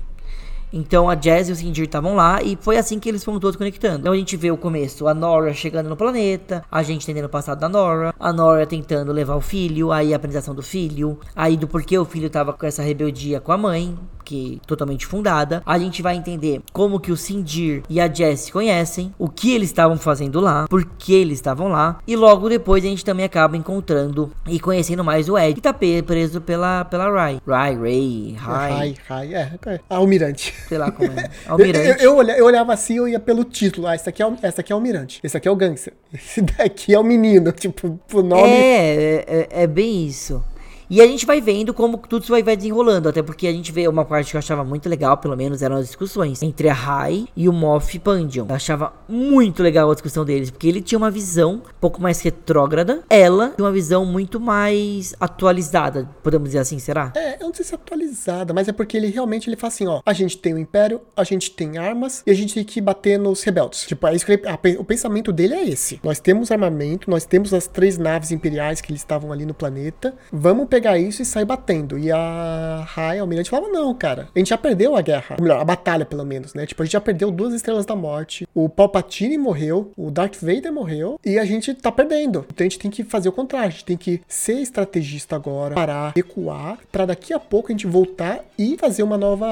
Speaker 1: Então a Jazz e o Sindir estavam lá e foi assim que eles foram todos conectando. Então a gente vê o começo, a Nora chegando no planeta, a gente entendendo o passado da Nora, a Nora tentando levar o filho, aí a apresentação do filho, aí do porquê o filho tava com essa rebeldia com a mãe, que totalmente fundada. A gente vai entender como que o Sindir e a Jess se conhecem, o que eles estavam fazendo lá, por que eles estavam lá. E logo depois a gente também acaba encontrando e conhecendo mais o Ed, que tá preso pela, pela Rai. Rai, Ray, Rai,
Speaker 2: Rai, Rai, é, é, Almirante.
Speaker 1: Sei lá como é.
Speaker 2: Eu,
Speaker 1: Almirante.
Speaker 2: eu, eu olha- eu olhava assim, eu ia pelo título. Ah, esse aqui é o, esse aqui é o Almirante. Esse aqui é o gangster. Esse daqui é o menino. Tipo, o nome.
Speaker 1: É, é- é bem isso. E a gente vai vendo como tudo isso vai, desenrolando. Até porque a gente vê uma parte que eu achava muito legal, pelo menos eram as discussões entre a Rai e o Moff Pandion. Eu achava muito legal a discussão deles, porque ele tinha uma visão um pouco mais retrógrada, ela tinha uma visão muito mais atualizada, podemos dizer assim, será?
Speaker 2: É, eu não sei se é atualizada, mas é porque ele realmente ele fala assim, ó, a gente tem o Império, a gente tem armas e a gente tem que bater nos rebeldes. Tipo, é isso que ele, a, o pensamento dele é esse. Nós temos armamento, nós temos as três naves imperiais que eles estavam ali no planeta, vamos pegar isso e sair batendo. E a Rai, Almirante, falava, não, cara, a gente já perdeu a guerra, ou melhor, a batalha pelo menos, né? Tipo, a gente já perdeu duas estrelas da morte, o Palpatine morreu, o Darth Vader morreu e a gente tá perdendo. Então a gente tem que fazer o contrário, a gente tem que ser estrategista agora, parar, recuar, para daqui a pouco a gente voltar e fazer uma nova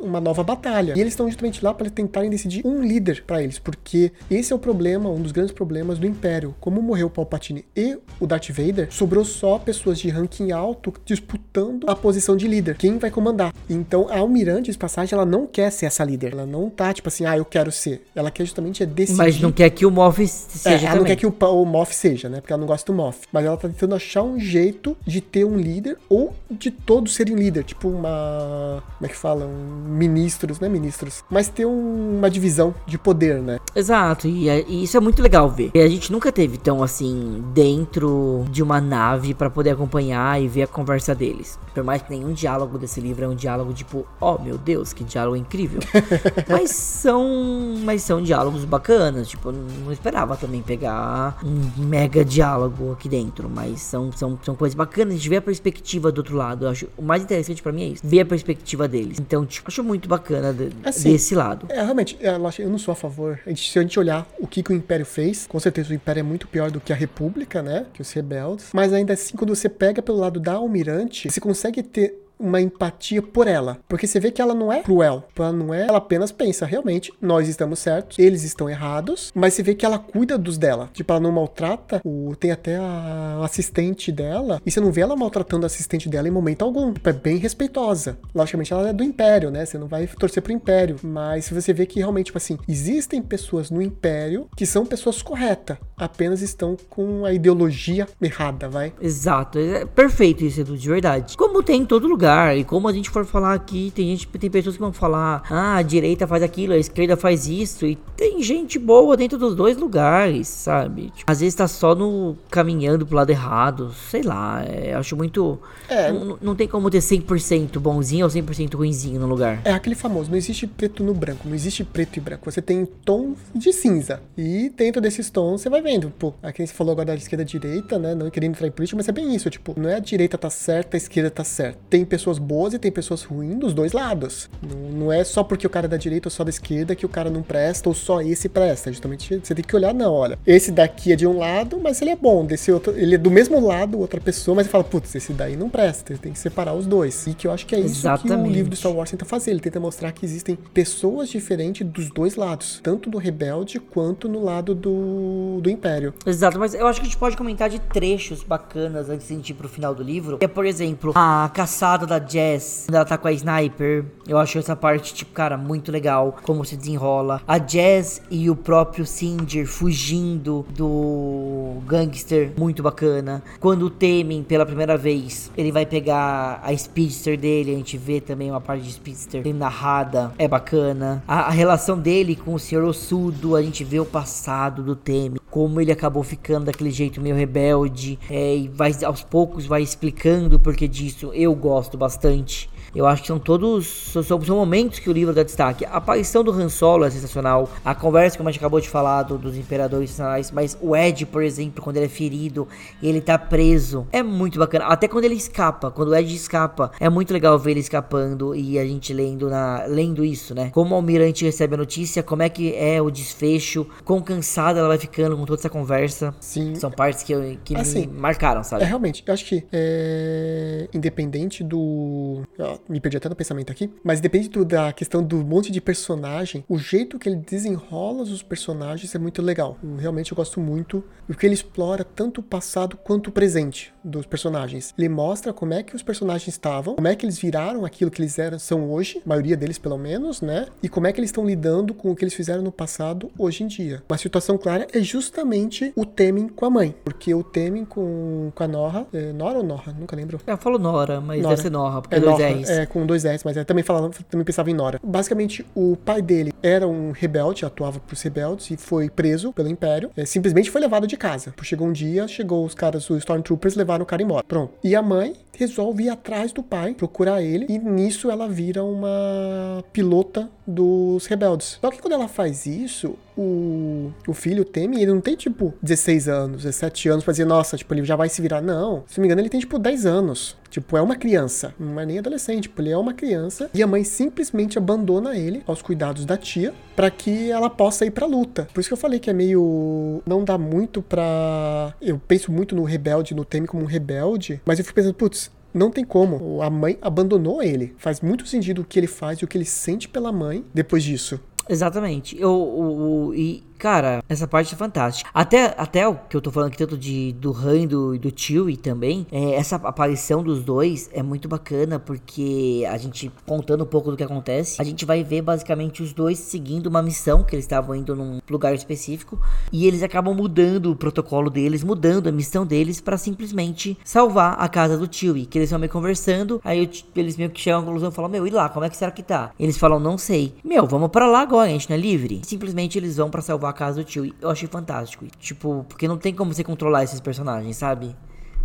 Speaker 2: uma nova batalha. E eles estão justamente lá para tentarem decidir um líder para eles, porque esse é o problema, um dos grandes problemas do Império. Como morreu o Palpatine e o Darth Vader, sobrou só pessoas de ranking alto disputando a posição de líder. Quem vai comandar? Então a Almirante de passagem, ela não quer ser essa líder. Ela não tá tipo assim, ah, eu quero ser. Ela quer justamente é decidir.
Speaker 1: Mas não quer que o Moff seja é,
Speaker 2: ela
Speaker 1: também.
Speaker 2: não quer que o, o Moff seja, né? Porque ela não gosta do Moff. Mas ela tá tentando achar um jeito de ter um líder ou de todos serem líder. Tipo uma. Como é que fala? Um ministros, né? Ministros. Mas ter um, uma divisão de poder, né?
Speaker 1: Exato. E, é, e, isso é muito legal ver. E a gente nunca teve tão assim dentro de uma nave para poder acompanhar e ver a conversa deles. Por mais que nenhum diálogo desse livro é um diálogo tipo, oh meu Deus, que diálogo incrível. mas são. Mas são diálogos bacanas. Tipo, eu não esperava também pegar um mega diálogo aqui dentro. Mas são, são, são coisas bacanas. A gente vê a perspectiva do outro lado. Eu acho o mais interessante para mim é isso. Ver a perspectiva deles. Então, tipo, acho muito bacana de, assim, desse lado.
Speaker 2: É, realmente, eu não sou a favor. A gente, se a gente olhar o que, que o Império fez, com certeza o Império é muito pior do que a República, né? Que os rebeldes. Mas ainda assim, quando você pega pelo lado da Almirante, você consegue ter uma empatia por ela. Porque você vê que ela não é cruel. Ela não é. Ela apenas pensa, realmente, nós estamos certos, eles estão errados. Mas você vê que ela cuida dos dela. Tipo, ela não maltrata. O, tem até a assistente dela. E você não vê ela maltratando a assistente dela em momento algum. Tipo, é bem respeitosa. Logicamente, ela é do Império, né? Você não vai torcer pro Império. Mas você vê que realmente, tipo assim, existem pessoas no Império que são pessoas corretas. Apenas estão com a ideologia errada, vai.
Speaker 1: Exato. É perfeito isso, Edu, de verdade. Como tem em todo lugar lugar. E como a gente for falar aqui, tem gente, tem pessoas que vão falar, ah, a direita faz aquilo, a esquerda faz isso. E tem gente boa dentro dos dois lugares, sabe? Tipo, às vezes tá só no caminhando pro lado errado, sei lá. É, acho muito. É, não, não tem como ter 100% bonzinho ou 100% ruinzinho no lugar.
Speaker 2: É aquele famoso, não existe preto no branco, não existe preto e branco. Você tem tons de cinza. E dentro desses tons você vai vendo, pô, aqui você falou agora da esquerda e direita, né? Não querendo entrar em política, mas é bem isso, tipo, não é a direita tá certa, a esquerda tá certa. Tem pessoas boas e tem pessoas ruins dos dois lados. Não, não, é só porque o cara é da direita ou só da esquerda que o cara não presta ou só esse presta. Justamente você tem que olhar, não, olha. Esse daqui é de um lado, mas ele é bom. Desse outro, ele é do mesmo lado, outra pessoa, mas você fala, putz, esse daí não presta. Tem que separar os dois. E que eu acho que é isso Exatamente. que o livro do Star Wars tenta fazer. Ele tenta mostrar que existem pessoas diferentes dos dois lados, tanto do rebelde quanto no lado do, do Império.
Speaker 1: Exato, mas eu acho que a gente pode comentar de trechos bacanas antes de a gente ir pro final do livro. É, por exemplo, a caçada da Jazz, quando ela tá com a Sniper. Eu acho essa parte, tipo, cara, muito legal. Como se desenrola. A Jazz e o próprio Cinder fugindo do gangster, muito bacana. Quando temem pela primeira vez, ele vai pegar a Speedster dele. A gente vê também uma parte de Speedster narrada. É bacana. A, a relação dele com o Senhor Ossudo, a gente vê o passado do Teme. Como ele acabou ficando daquele jeito meio rebelde. É, e vai aos poucos vai explicando o porquê disso. Eu gosto bastante. Eu acho que são todos. São, são momentos que o livro dá destaque. A aparição do Han Solo é sensacional. A conversa, como a gente acabou de falar, do, dos imperadores sensacionais. Mas o Ed, por exemplo, quando ele é ferido e ele tá preso, é muito bacana. Até quando ele escapa, quando o Ed escapa, é muito legal ver ele escapando e a gente lendo, na, lendo isso, né? Como o Almirante recebe a notícia, como é que é o desfecho, quão cansada ela vai ficando com toda essa conversa.
Speaker 2: Sim.
Speaker 1: São partes que, que assim, me marcaram, sabe?
Speaker 2: É realmente, eu acho que é, independente do me perdi até no pensamento aqui, mas depende da questão do monte de personagem, o jeito que ele desenrola os personagens é muito legal. Realmente eu gosto muito, porque ele explora tanto o passado quanto o presente dos personagens. Ele mostra como é que os personagens estavam, como é que eles viraram aquilo que eles eram, são hoje, a maioria deles pelo menos, né? E como é que eles estão lidando com o que eles fizeram no passado hoje em dia. Uma situação clara é justamente o Temin com a mãe, porque o Temin com, com a Nora, é, Nora ou Nora? Nunca lembro.
Speaker 1: Eu falo Nora, mas Nora. deve ser Nora, porque
Speaker 2: é
Speaker 1: dois
Speaker 2: Nora,
Speaker 1: R's.
Speaker 2: É, com dois R's, mas eu também, falava, também pensava em Nora. Basicamente, o pai dele era um rebelde, atuava pros rebeldes e foi preso pelo Império. É, simplesmente foi levado de casa. Chegou um dia, chegou os caras, os Stormtroopers, levaram o cara embora. Pronto. E a mãe resolve ir atrás do pai, procurar ele, e nisso ela vira uma pilota dos rebeldes. Só que quando ela faz isso, o, o filho teme, ele não tem tipo 16 anos, 17 anos pra dizer, nossa, tipo, ele já vai se virar. Não, se não me engano, ele tem tipo 10 anos. Tipo, é uma criança, não é nem adolescente, tipo, ele é uma criança e a mãe simplesmente abandona ele aos cuidados da tia para que ela possa ir pra luta. Por isso que eu falei que é meio. Não dá muito pra. Eu penso muito no rebelde, no Temi como um rebelde, mas eu fico pensando, putz, não tem como. A mãe abandonou ele. Faz muito sentido o que ele faz e o que ele sente pela mãe depois disso.
Speaker 1: Exatamente. Eu, o, o, e Cara, essa parte é fantástica. Até, até o que eu tô falando aqui, tanto de, do Han e do, do Chewie também, é, essa aparição dos dois é muito bacana, porque a gente, contando um pouco do que acontece, a gente vai ver basicamente os dois seguindo uma missão, que eles estavam indo num lugar específico, e eles acabam mudando o protocolo deles, mudando a missão deles para simplesmente salvar a casa do Chewie, que eles vão meio conversando, aí eles meio que chegam à conclusão e falam, meu, e lá, como é que será que tá? Eles falam, não sei. Meu, vamos para lá agora, a gente não é livre? Simplesmente eles vão para salvar a casa do tio. Eu achei fantástico. Tipo, porque não tem como você controlar esses personagens, sabe?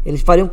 Speaker 1: Eles fariam o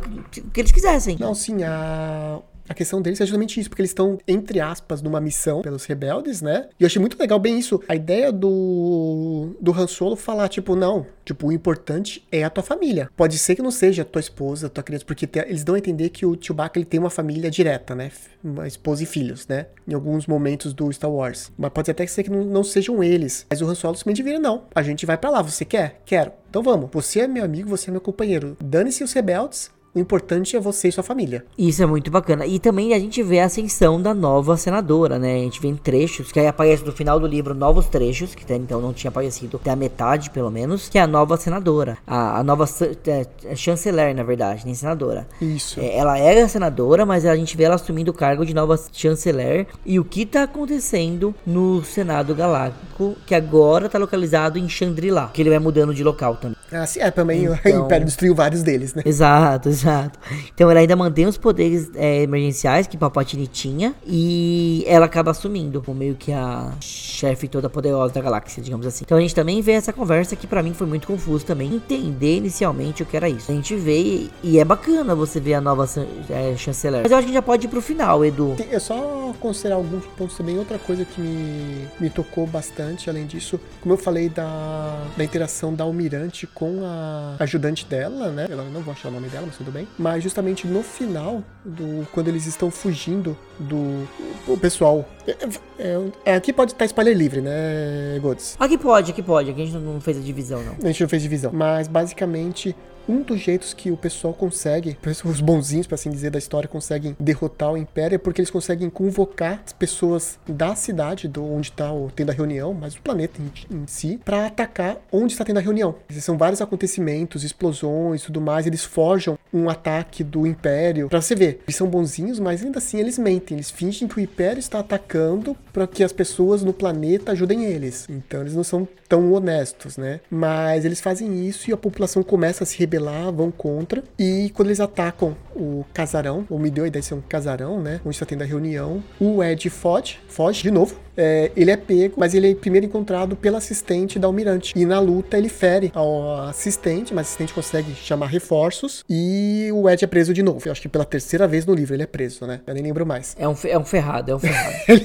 Speaker 1: que eles quisessem.
Speaker 2: Não, sim, a a questão deles é justamente isso, porque eles estão, entre aspas, numa missão pelos rebeldes, né? E eu achei muito legal bem isso. A ideia do, do Han Solo falar, tipo, não, tipo, o importante é a tua família. Pode ser que não seja a tua esposa, a tua criança, porque te, eles dão a entender que o Chewbacca ele tem uma família direta, né? Uma esposa e filhos, né? Em alguns momentos do Star Wars. Mas pode até ser que não, não sejam eles. Mas o Han Solo simplesmente vira, não. A gente vai para lá, você quer? Quero. Então vamos. Você é meu amigo, você é meu companheiro. Dane-se os rebeldes, o importante é você e sua família.
Speaker 1: Isso é muito bacana. E também a gente vê a ascensão da nova senadora, né? A gente vê em trechos, que aí aparece no final do livro novos trechos, que até então não tinha aparecido até a metade, pelo menos, que é a nova senadora. A, a nova é, é chanceler, na verdade, nem senadora.
Speaker 2: Isso.
Speaker 1: É, ela era senadora, mas a gente vê ela assumindo o cargo de nova chanceler. E o que tá acontecendo no Senado Galáctico, que agora tá localizado em Chandrila, que ele vai mudando de local também.
Speaker 2: Ah, sim, é, também então... o Império destruiu vários deles, né?
Speaker 1: Exato, exato. Exato. Então ela ainda mantém os poderes é, emergenciais que Palpatine tinha e ela acaba assumindo como meio que a chefe toda poderosa da galáxia, digamos assim. Então a gente também vê essa conversa que para mim foi muito confuso também entender inicialmente o que era isso. A gente vê e é bacana você ver a nova é, chanceler. Mas eu acho que já pode ir pro final, Edu.
Speaker 2: Sim, eu só considerar alguns pontos também. Outra coisa que me, me tocou bastante, além disso, como eu falei da, da interação da Almirante com a ajudante dela, né? Eu não vou achar o nome dela, mas tudo bem. Mas justamente no final, do quando eles estão fugindo do o pessoal. É, é, é, aqui pode estar spoiler livre, né, Gods?
Speaker 1: Aqui pode, aqui pode. Aqui a gente não fez a divisão, não.
Speaker 2: A gente não fez divisão. Mas basicamente um dos jeitos que o pessoal consegue, os bonzinhos, para assim dizer, da história, conseguem derrotar o Império é porque eles conseguem convocar as pessoas da cidade, do onde está tendo a reunião, mas do planeta em, em si, para atacar onde está tendo a reunião. São vários acontecimentos, explosões tudo mais, eles forjam um ataque do Império. Pra você ver, eles são bonzinhos, mas ainda assim eles mentem, eles fingem que o Império está atacando para que as pessoas no planeta ajudem eles. Então eles não são tão honestos, né? Mas eles fazem isso e a população começa a se rebelar, vão contra. E quando eles atacam o casarão, ou me deu a ideia de ser um casarão, né? Onde está tendo a reunião, o Ed foge, foge de novo, é, ele é pego, mas ele é primeiro encontrado pela assistente da Almirante. E na luta ele fere ao assistente, mas o assistente consegue chamar reforços e o Ed é preso de novo. Eu acho que pela terceira vez no livro ele é preso, né? Eu nem lembro mais.
Speaker 1: É um, é um ferrado, é um ferrado.
Speaker 2: ele,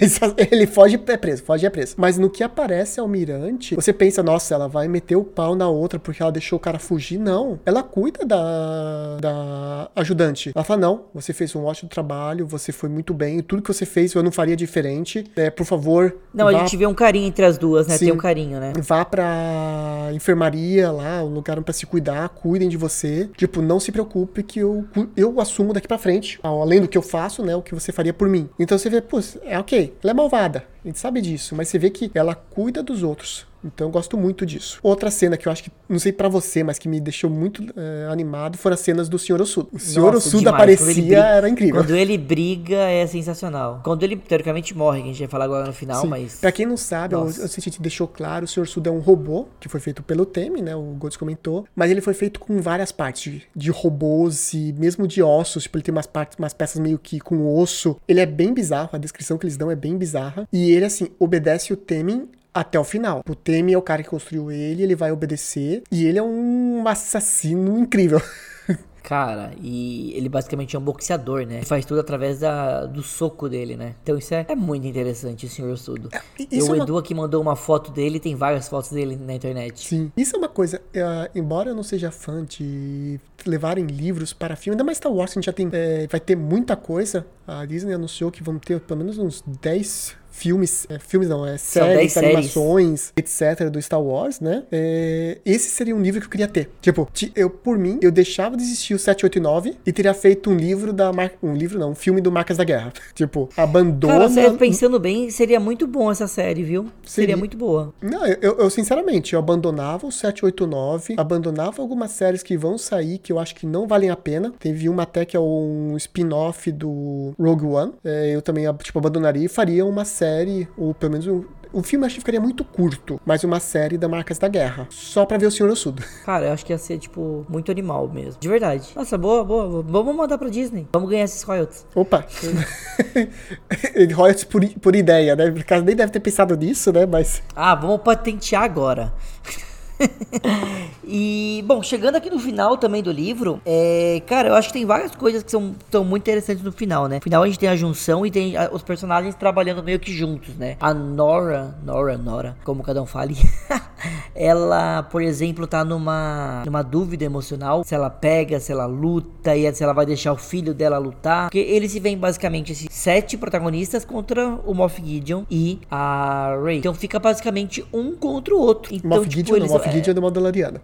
Speaker 2: ele foge e é preso, foge é preso. Mas no que aparece a Almirante, você pensa, nossa, ela vai meter o pau na outra porque ela deixou o cara fugir. Não. Ela cuida da, da ajudante. Ela fala: não, você fez um ótimo trabalho, você foi muito bem, tudo que você fez eu não faria diferente. É, por favor, favor.
Speaker 1: Não, a
Speaker 2: vá
Speaker 1: gente vê um carinho entre as duas, né?
Speaker 2: Sim.
Speaker 1: Tem um carinho, né?
Speaker 2: Vá pra enfermaria lá, um lugar pra se cuidar, cuidem de você. Tipo, não se preocupe que eu, eu assumo daqui pra frente, além do que eu faço, né, o que você faria por mim. Então você vê, pô, é ok, ela é malvada, a gente sabe disso, mas você vê que ela cuida dos outros. Então eu gosto muito disso. Outra cena que eu acho que, não sei pra você, mas que me deixou muito eh, animado foram as cenas do Sr. Ossudo. O.
Speaker 1: Nossa,
Speaker 2: Ossudo
Speaker 1: demais.
Speaker 2: aparecia,
Speaker 1: briga-
Speaker 2: era incrível.
Speaker 1: Quando ele briga é sensacional. Quando ele teoricamente morre, que a gente vai falar agora no final,
Speaker 2: Sim.
Speaker 1: mas.
Speaker 2: Pra quem não sabe, eu, que a gente deixou claro, o Sr. Sudo é um robô que foi feito pelo Temi, né? O Golds comentou. Mas ele foi feito com várias partes de, de robôs e mesmo de ossos. Tipo, ele tem umas partes, umas peças meio que com osso. Ele é bem bizarro, a descrição que eles dão é bem bizarra. E ele, assim, obedece o Temi até o final. O Temi é o cara que construiu ele, ele vai obedecer. E ele é um assassino incrível.
Speaker 1: Cara, e ele basicamente é um boxeador, né? Ele faz tudo através da, do soco dele, né? Então isso é, é muito interessante, o senhor Sudo.
Speaker 2: E
Speaker 1: E o
Speaker 2: é uma-
Speaker 1: Edu aqui mandou uma foto dele, tem várias fotos dele na internet.
Speaker 2: Sim. Isso é uma coisa, eh, embora eu não seja fã de levarem livros para filme, ainda mais Star Wars, a gente já tem, eh, vai ter muita coisa. A Disney anunciou que vão ter pelo menos uns 10 filmes, eh, filmes não, é
Speaker 1: São 10
Speaker 2: séries, animações, etc. do Star Wars, né? Eh, esse seria um livro que eu queria ter. Tipo, ti- eu, por mim, eu deixava de existir o 789 e teria feito um livro da Mar... um livro não, um filme do Marcas da Guerra. tipo, abandona...
Speaker 1: Cara, sério, pensando bem, seria muito bom essa série, viu? Seria,
Speaker 2: Seria.
Speaker 1: muito boa.
Speaker 2: Não, eu, eu- eu, sinceramente, eu abandonava o 789, abandonava algumas séries que vão sair que eu acho que não valem a pena. Teve uma até que é um spin-off do Rogue One. É, eu também, tipo, abandonaria e faria uma série, ou pelo menos um. O filme acho que ficaria muito curto, mas uma série da Marcas da Guerra. Só pra ver o Senhor Ossudo.
Speaker 1: Cara, eu acho que ia ser, tipo, muito animal mesmo. De verdade. Nossa, boa, boa. Vamos mandar pra Disney. Vamos ganhar esses royalties.
Speaker 2: Opa! Royalties por, por ideia, né? Por causa nem deve ter pensado nisso, né? Mas.
Speaker 1: Ah, vamos patentear agora. e, bom, chegando aqui no final também do livro, é, cara, eu acho que tem várias coisas que são, são muito interessantes no final, né? No final a gente tem a junção e tem a- os personagens trabalhando meio que juntos, né? A Nora, Nora, Nora, como cada um fale, ela, por exemplo, tá numa, numa dúvida emocional se ela pega, se ela luta e se ela vai deixar o filho dela lutar. Porque eles se veem basicamente esses sete protagonistas contra o Moff Gideon e a Rey. Então fica basicamente um contra o outro. Então,
Speaker 2: Moff
Speaker 1: tipo,
Speaker 2: Gideon, não,
Speaker 1: eles
Speaker 2: Moff
Speaker 1: é-
Speaker 2: Gideon é do Mandaloriano.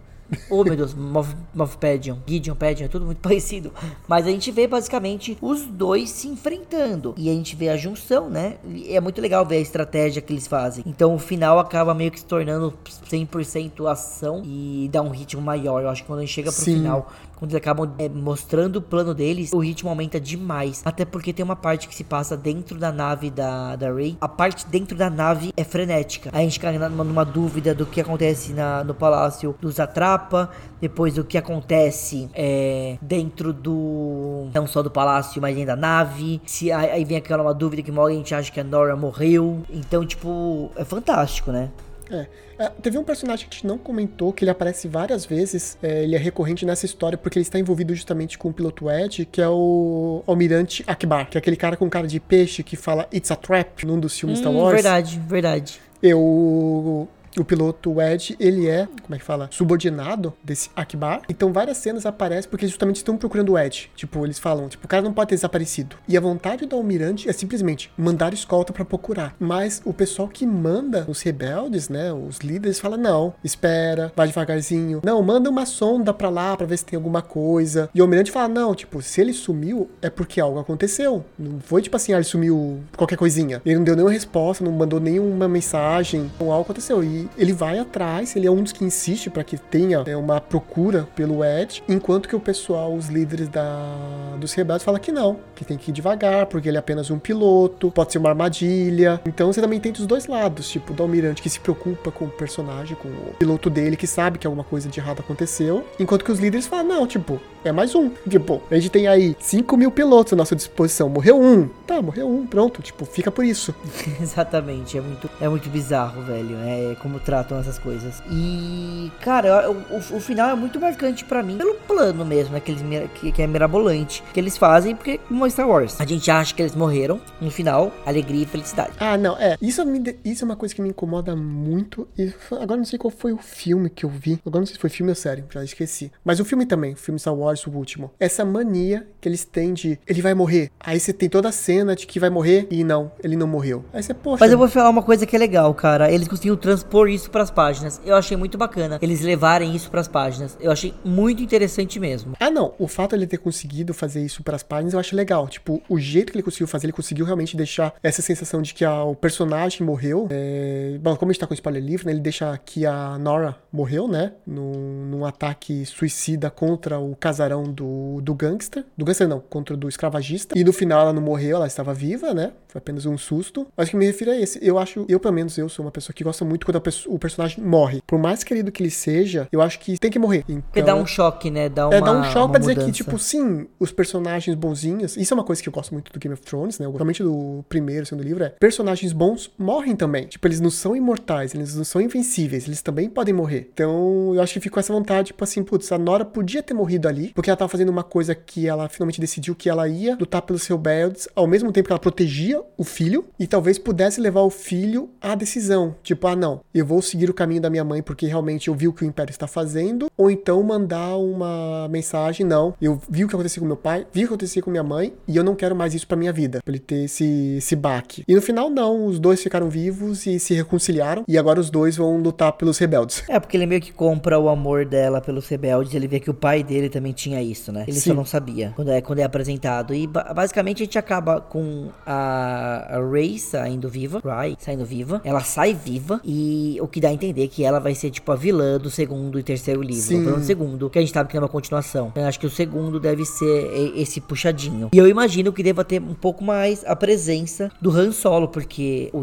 Speaker 1: Oh meu Deus, Moff, Moff Pedion, Gideon Pedion, é tudo muito parecido. Mas a gente vê basicamente os dois se enfrentando. E a gente vê a junção, né? E é muito legal ver a estratégia que eles fazem. Então o final acaba meio que se tornando 100% ação e dá um ritmo maior. Eu acho que quando a gente chega pro
Speaker 2: Sim.
Speaker 1: final, quando eles acabam é, mostrando o plano deles, o ritmo aumenta demais. Até porque tem uma parte que se passa dentro da nave da, da Rey. A parte dentro da nave é frenética. Aí a gente fica numa, numa dúvida do que acontece na, no palácio dos Atrapa. Depois do que acontece é, dentro do. Não só do palácio, mas dentro da nave. Se, aí, vem aquela uma dúvida que uma a gente acha que a Nora morreu. Então, tipo, é fantástico, né?
Speaker 2: É. É, teve um personagem que a gente não comentou, que ele aparece várias vezes, é, ele é recorrente nessa história porque ele está envolvido justamente com o piloto Ed, que é o Almirante Akbar, que é aquele cara com cara de peixe que fala It's a Trap num dos filmes Star
Speaker 1: Hum,
Speaker 2: Wars.
Speaker 1: verdade, verdade.
Speaker 2: Eu. O piloto Ed, ele é, como é que fala? Subordinado desse Akbar. Então várias cenas aparecem porque eles justamente estão procurando o Ed. Tipo, eles falam, tipo, o cara não pode ter desaparecido. E a vontade do almirante é simplesmente mandar escolta pra procurar. Mas o pessoal que manda os rebeldes, né, os líderes, fala não, espera, vai devagarzinho. Não, manda uma sonda pra lá pra ver se tem alguma coisa. E o almirante fala não, tipo, se ele sumiu é porque algo aconteceu. Não foi tipo assim, ah, ele sumiu qualquer coisinha. Ele não deu nenhuma resposta, não mandou nenhuma mensagem. Então algo aconteceu. E ele vai atrás, ele é um dos que insiste para que tenha é, uma procura pelo Ed, enquanto que o pessoal, os líderes da, dos rebeldes, fala que não, que tem que ir devagar, porque ele é apenas um piloto, pode ser uma armadilha. Então você também tem dos dois lados, tipo, do almirante que se preocupa com o personagem, com o piloto dele, que sabe que alguma coisa de errado aconteceu, enquanto que os líderes falam, não, tipo, é mais um. Tipo, a gente tem aí 5 mil pilotos à nossa disposição, morreu um. Tá, morreu um, pronto, tipo, fica por isso.
Speaker 1: Exatamente, é muito, é muito bizarro, velho. É como tratam essas coisas. E, cara, o, o, o final é muito marcante pra mim pelo plano mesmo, né? Que, eles, que, que é mirabolante. Que eles fazem, porque, como é Star Wars, a gente acha que eles morreram. No final, alegria e felicidade.
Speaker 2: Ah, não, é. Isso, me isso é uma coisa que me incomoda muito. E agora não sei qual foi o filme que eu vi. Agora não sei se foi filme ou série, já esqueci. Mas o filme também, o filme Star Wars O último. Essa mania que eles têm de ele vai morrer. Aí você tem toda a cena de que vai morrer e não, ele não morreu. Aí você, poxa.
Speaker 1: Mas eu vou falar uma coisa que é legal, cara. Eles conseguiram transpor isso pras páginas. Eu achei muito bacana eles levarem isso pras páginas. Eu achei muito interessante mesmo.
Speaker 2: Ah, não. O fato de ele ter conseguido fazer isso pras páginas eu acho legal. Tipo, o jeito que ele conseguiu fazer, ele conseguiu realmente deixar essa sensação de que a, o personagem morreu. É... Bom, como a gente tá com spoiler livre, né? Ele deixa que a Nora morreu, né? Num, num ataque suicida contra o casarão do, do gangster. Do gangster não, contra o do escravagista. E no final ela não morreu, ela estava viva, né? Foi apenas um susto. Mas o que me refiro a esse. Eu acho, eu pelo menos, eu sou uma pessoa que gosta muito quando o personagem morre. Por mais querido que ele seja, eu acho que tem que morrer. Então,
Speaker 1: Porque dá um choque, né? Dá uma,
Speaker 2: é, dá um choque pra dizer
Speaker 1: mudança.
Speaker 2: que, tipo, sim, os personagens bonzinhos. Isso é uma coisa que eu gosto muito do Game of Thrones, né? Realmente do primeiro, segundo livro, é personagens bons morrem também. Tipo, eles não são imortais, eles não são invencíveis, eles também podem morrer. Então, eu acho que ficou essa vontade, tipo assim, putz, a Nora podia ter morrido ali, porque ela tava fazendo uma coisa que ela finalmente decidiu que ela ia lutar pelos rebeldes, ao mesmo tempo que ela protegia o filho, e talvez pudesse levar o filho à decisão. Tipo, ah, não, eu vou seguir o caminho da minha mãe porque realmente eu vi o que o Império está fazendo, ou então mandar uma mensagem, não, eu vi o que aconteceu com meu pai, vi o que aconteceu com minha mãe, e eu não quero mais isso pra minha vida, pra ele ter esse, esse baque. E no final, não, os dois ficaram vivos e se reconciliaram, e agora os dois vão lutar pelos rebeldes.
Speaker 1: É, porque ele meio que compra o amor dela pelos rebeldes, ele vê que o pai dele também tinha isso, né? Ele
Speaker 2: Sim.
Speaker 1: só não sabia quando é, quando é apresentado. E ba- basicamente a gente acaba com a, a Rey saindo viva, Rai saindo viva, ela sai viva, e o que dá a entender que ela vai ser tipo a vilã do segundo e terceiro livro.
Speaker 2: Sim.
Speaker 1: Pelo segundo, que a gente sabe que é uma continuação. Eu acho que o segundo deve ser esse puxadinho. E eu imagino que deva ter um pouco mais a presença do Han Solo, porque o,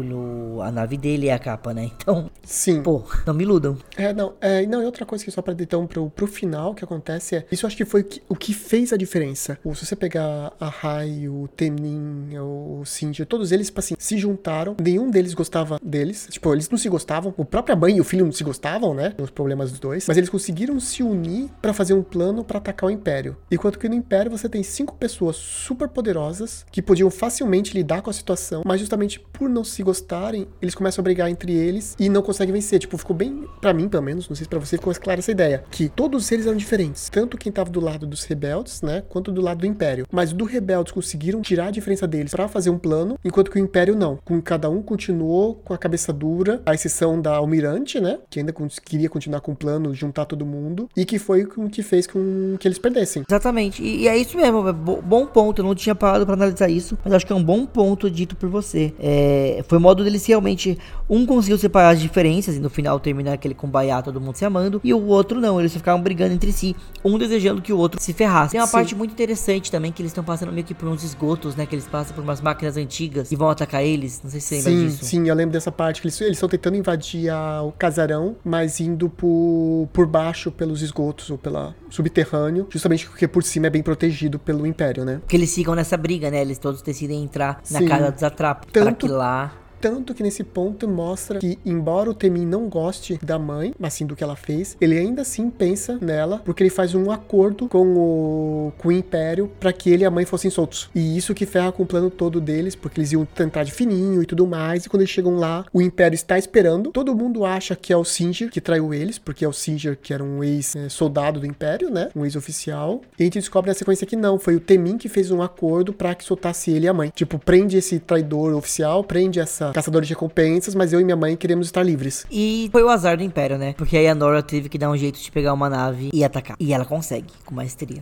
Speaker 1: o- a nave dele é a capa, né? Então,
Speaker 2: Sim.
Speaker 1: pô, não me iludam.
Speaker 2: É, não, é, não, e outra coisa que só pra então pro, pro final que acontece é, isso eu acho que foi o que, fez a diferença. Ou se você pegar a Rai, o Temin, o Cindy, todos eles, tipo assim, se juntaram, nenhum deles gostava deles, tipo, eles não se gostavam, o própria mãe e o filho não se gostavam, né, os problemas dos dois, mas eles conseguiram se unir pra fazer um plano pra atacar o Império. Enquanto que no Império você tem cinco pessoas super poderosas que podiam facilmente lidar com a situação, mas justamente por não se gostarem, eles começam a brigar entre eles e não conseguem vencer. Tipo, ficou bem, pra mim pelo menos, não sei se pra você ficou clara essa ideia, que todos eles eram diferentes, tanto quem tava do lado dos rebeldes, né, quanto do lado do Império. Mas do rebeldes conseguiram tirar a diferença deles pra fazer um plano, enquanto que o Império não. Com cada um continuou com a cabeça dura, a exceção da Almirante, né, que ainda queria continuar com o plano, juntar todo mundo, e que foi o que fez com que eles perdessem.
Speaker 1: Exatamente, e, e é isso mesmo, é bo- bom ponto, eu não tinha parado pra analisar isso, mas acho que é um bom ponto dito por você. É, foi o modo deles realmente, um conseguiu separar as diferenças e no final terminar aquele kumbaya, todo mundo se amando, e o outro não, eles ficaram brigando entre si, um desejando que o outro se ferrasse. Tem uma
Speaker 2: Sim.
Speaker 1: parte muito interessante também, que eles estão passando meio que por uns esgotos, né, que eles passam por umas máquinas antigas e vão atacar eles, não sei se você lembra
Speaker 2: Sim,
Speaker 1: disso.
Speaker 2: sim, eu lembro dessa parte que eles estão tentando invadir a- o casarão, mas indo por, por baixo pelos esgotos ou pela subterrâneo, justamente porque por cima é bem protegido pelo Império, né?
Speaker 1: Que eles ficam nessa briga, né, eles todos decidem entrar na
Speaker 2: Sim.
Speaker 1: casa dos atrapos, pra
Speaker 2: Tanto-
Speaker 1: que lá...
Speaker 2: Tanto que nesse ponto mostra que, embora o Temin não goste da mãe, assim, do que ela fez, ele ainda assim pensa nela, porque ele faz um acordo com o, com o Império para que ele e a mãe fossem soltos. E isso que ferra com o plano todo deles, porque eles iam tentar de fininho e tudo mais, e quando eles chegam lá, o Império está esperando. Todo mundo acha que é o Singer que traiu eles, porque é o Singer que era um ex-soldado do Império, né? Um ex-oficial. E a gente descobre na sequência que não, foi o Temin que fez um acordo para que soltasse ele e a mãe. Tipo, prende esse traidor oficial, prende essa caçadora de recompensas, mas eu e minha mãe queremos estar livres.
Speaker 1: E foi o azar do Império, né? Porque aí a Nora teve que dar um jeito de pegar uma nave e atacar. E ela consegue, com maestria.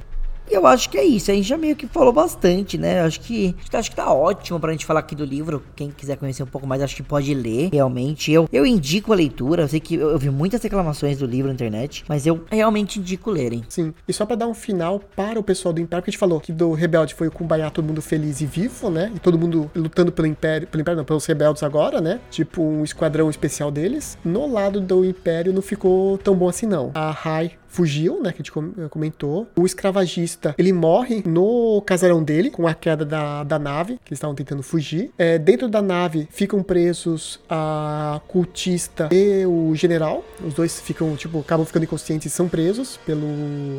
Speaker 1: Eu acho que é isso. A gente já meio que falou bastante, né? Acho que acho que tá ótimo pra gente falar aqui do livro. Quem quiser conhecer um pouco mais, acho que pode ler. Realmente, eu, eu indico a leitura. Eu sei que eu, eu vi muitas reclamações do livro na internet, mas eu realmente indico lerem.
Speaker 2: Sim. E só pra dar um final para o pessoal do Império, porque a gente falou que do Rebelde foi o Kumbaya, todo mundo feliz e vivo, né? E todo mundo lutando pelo Império, pelo Império não, pelos rebeldes agora, né? Tipo um esquadrão especial deles. No lado do Império não ficou tão bom assim, não. A Rai fugiu, né, que a gente com- comentou. O escravagista, ele morre no casarão dele, com a queda da, da nave, que eles estavam tentando fugir. É, dentro da nave ficam presos a cultista e o general. Os dois ficam, tipo, acabam ficando inconscientes e são presos pelo,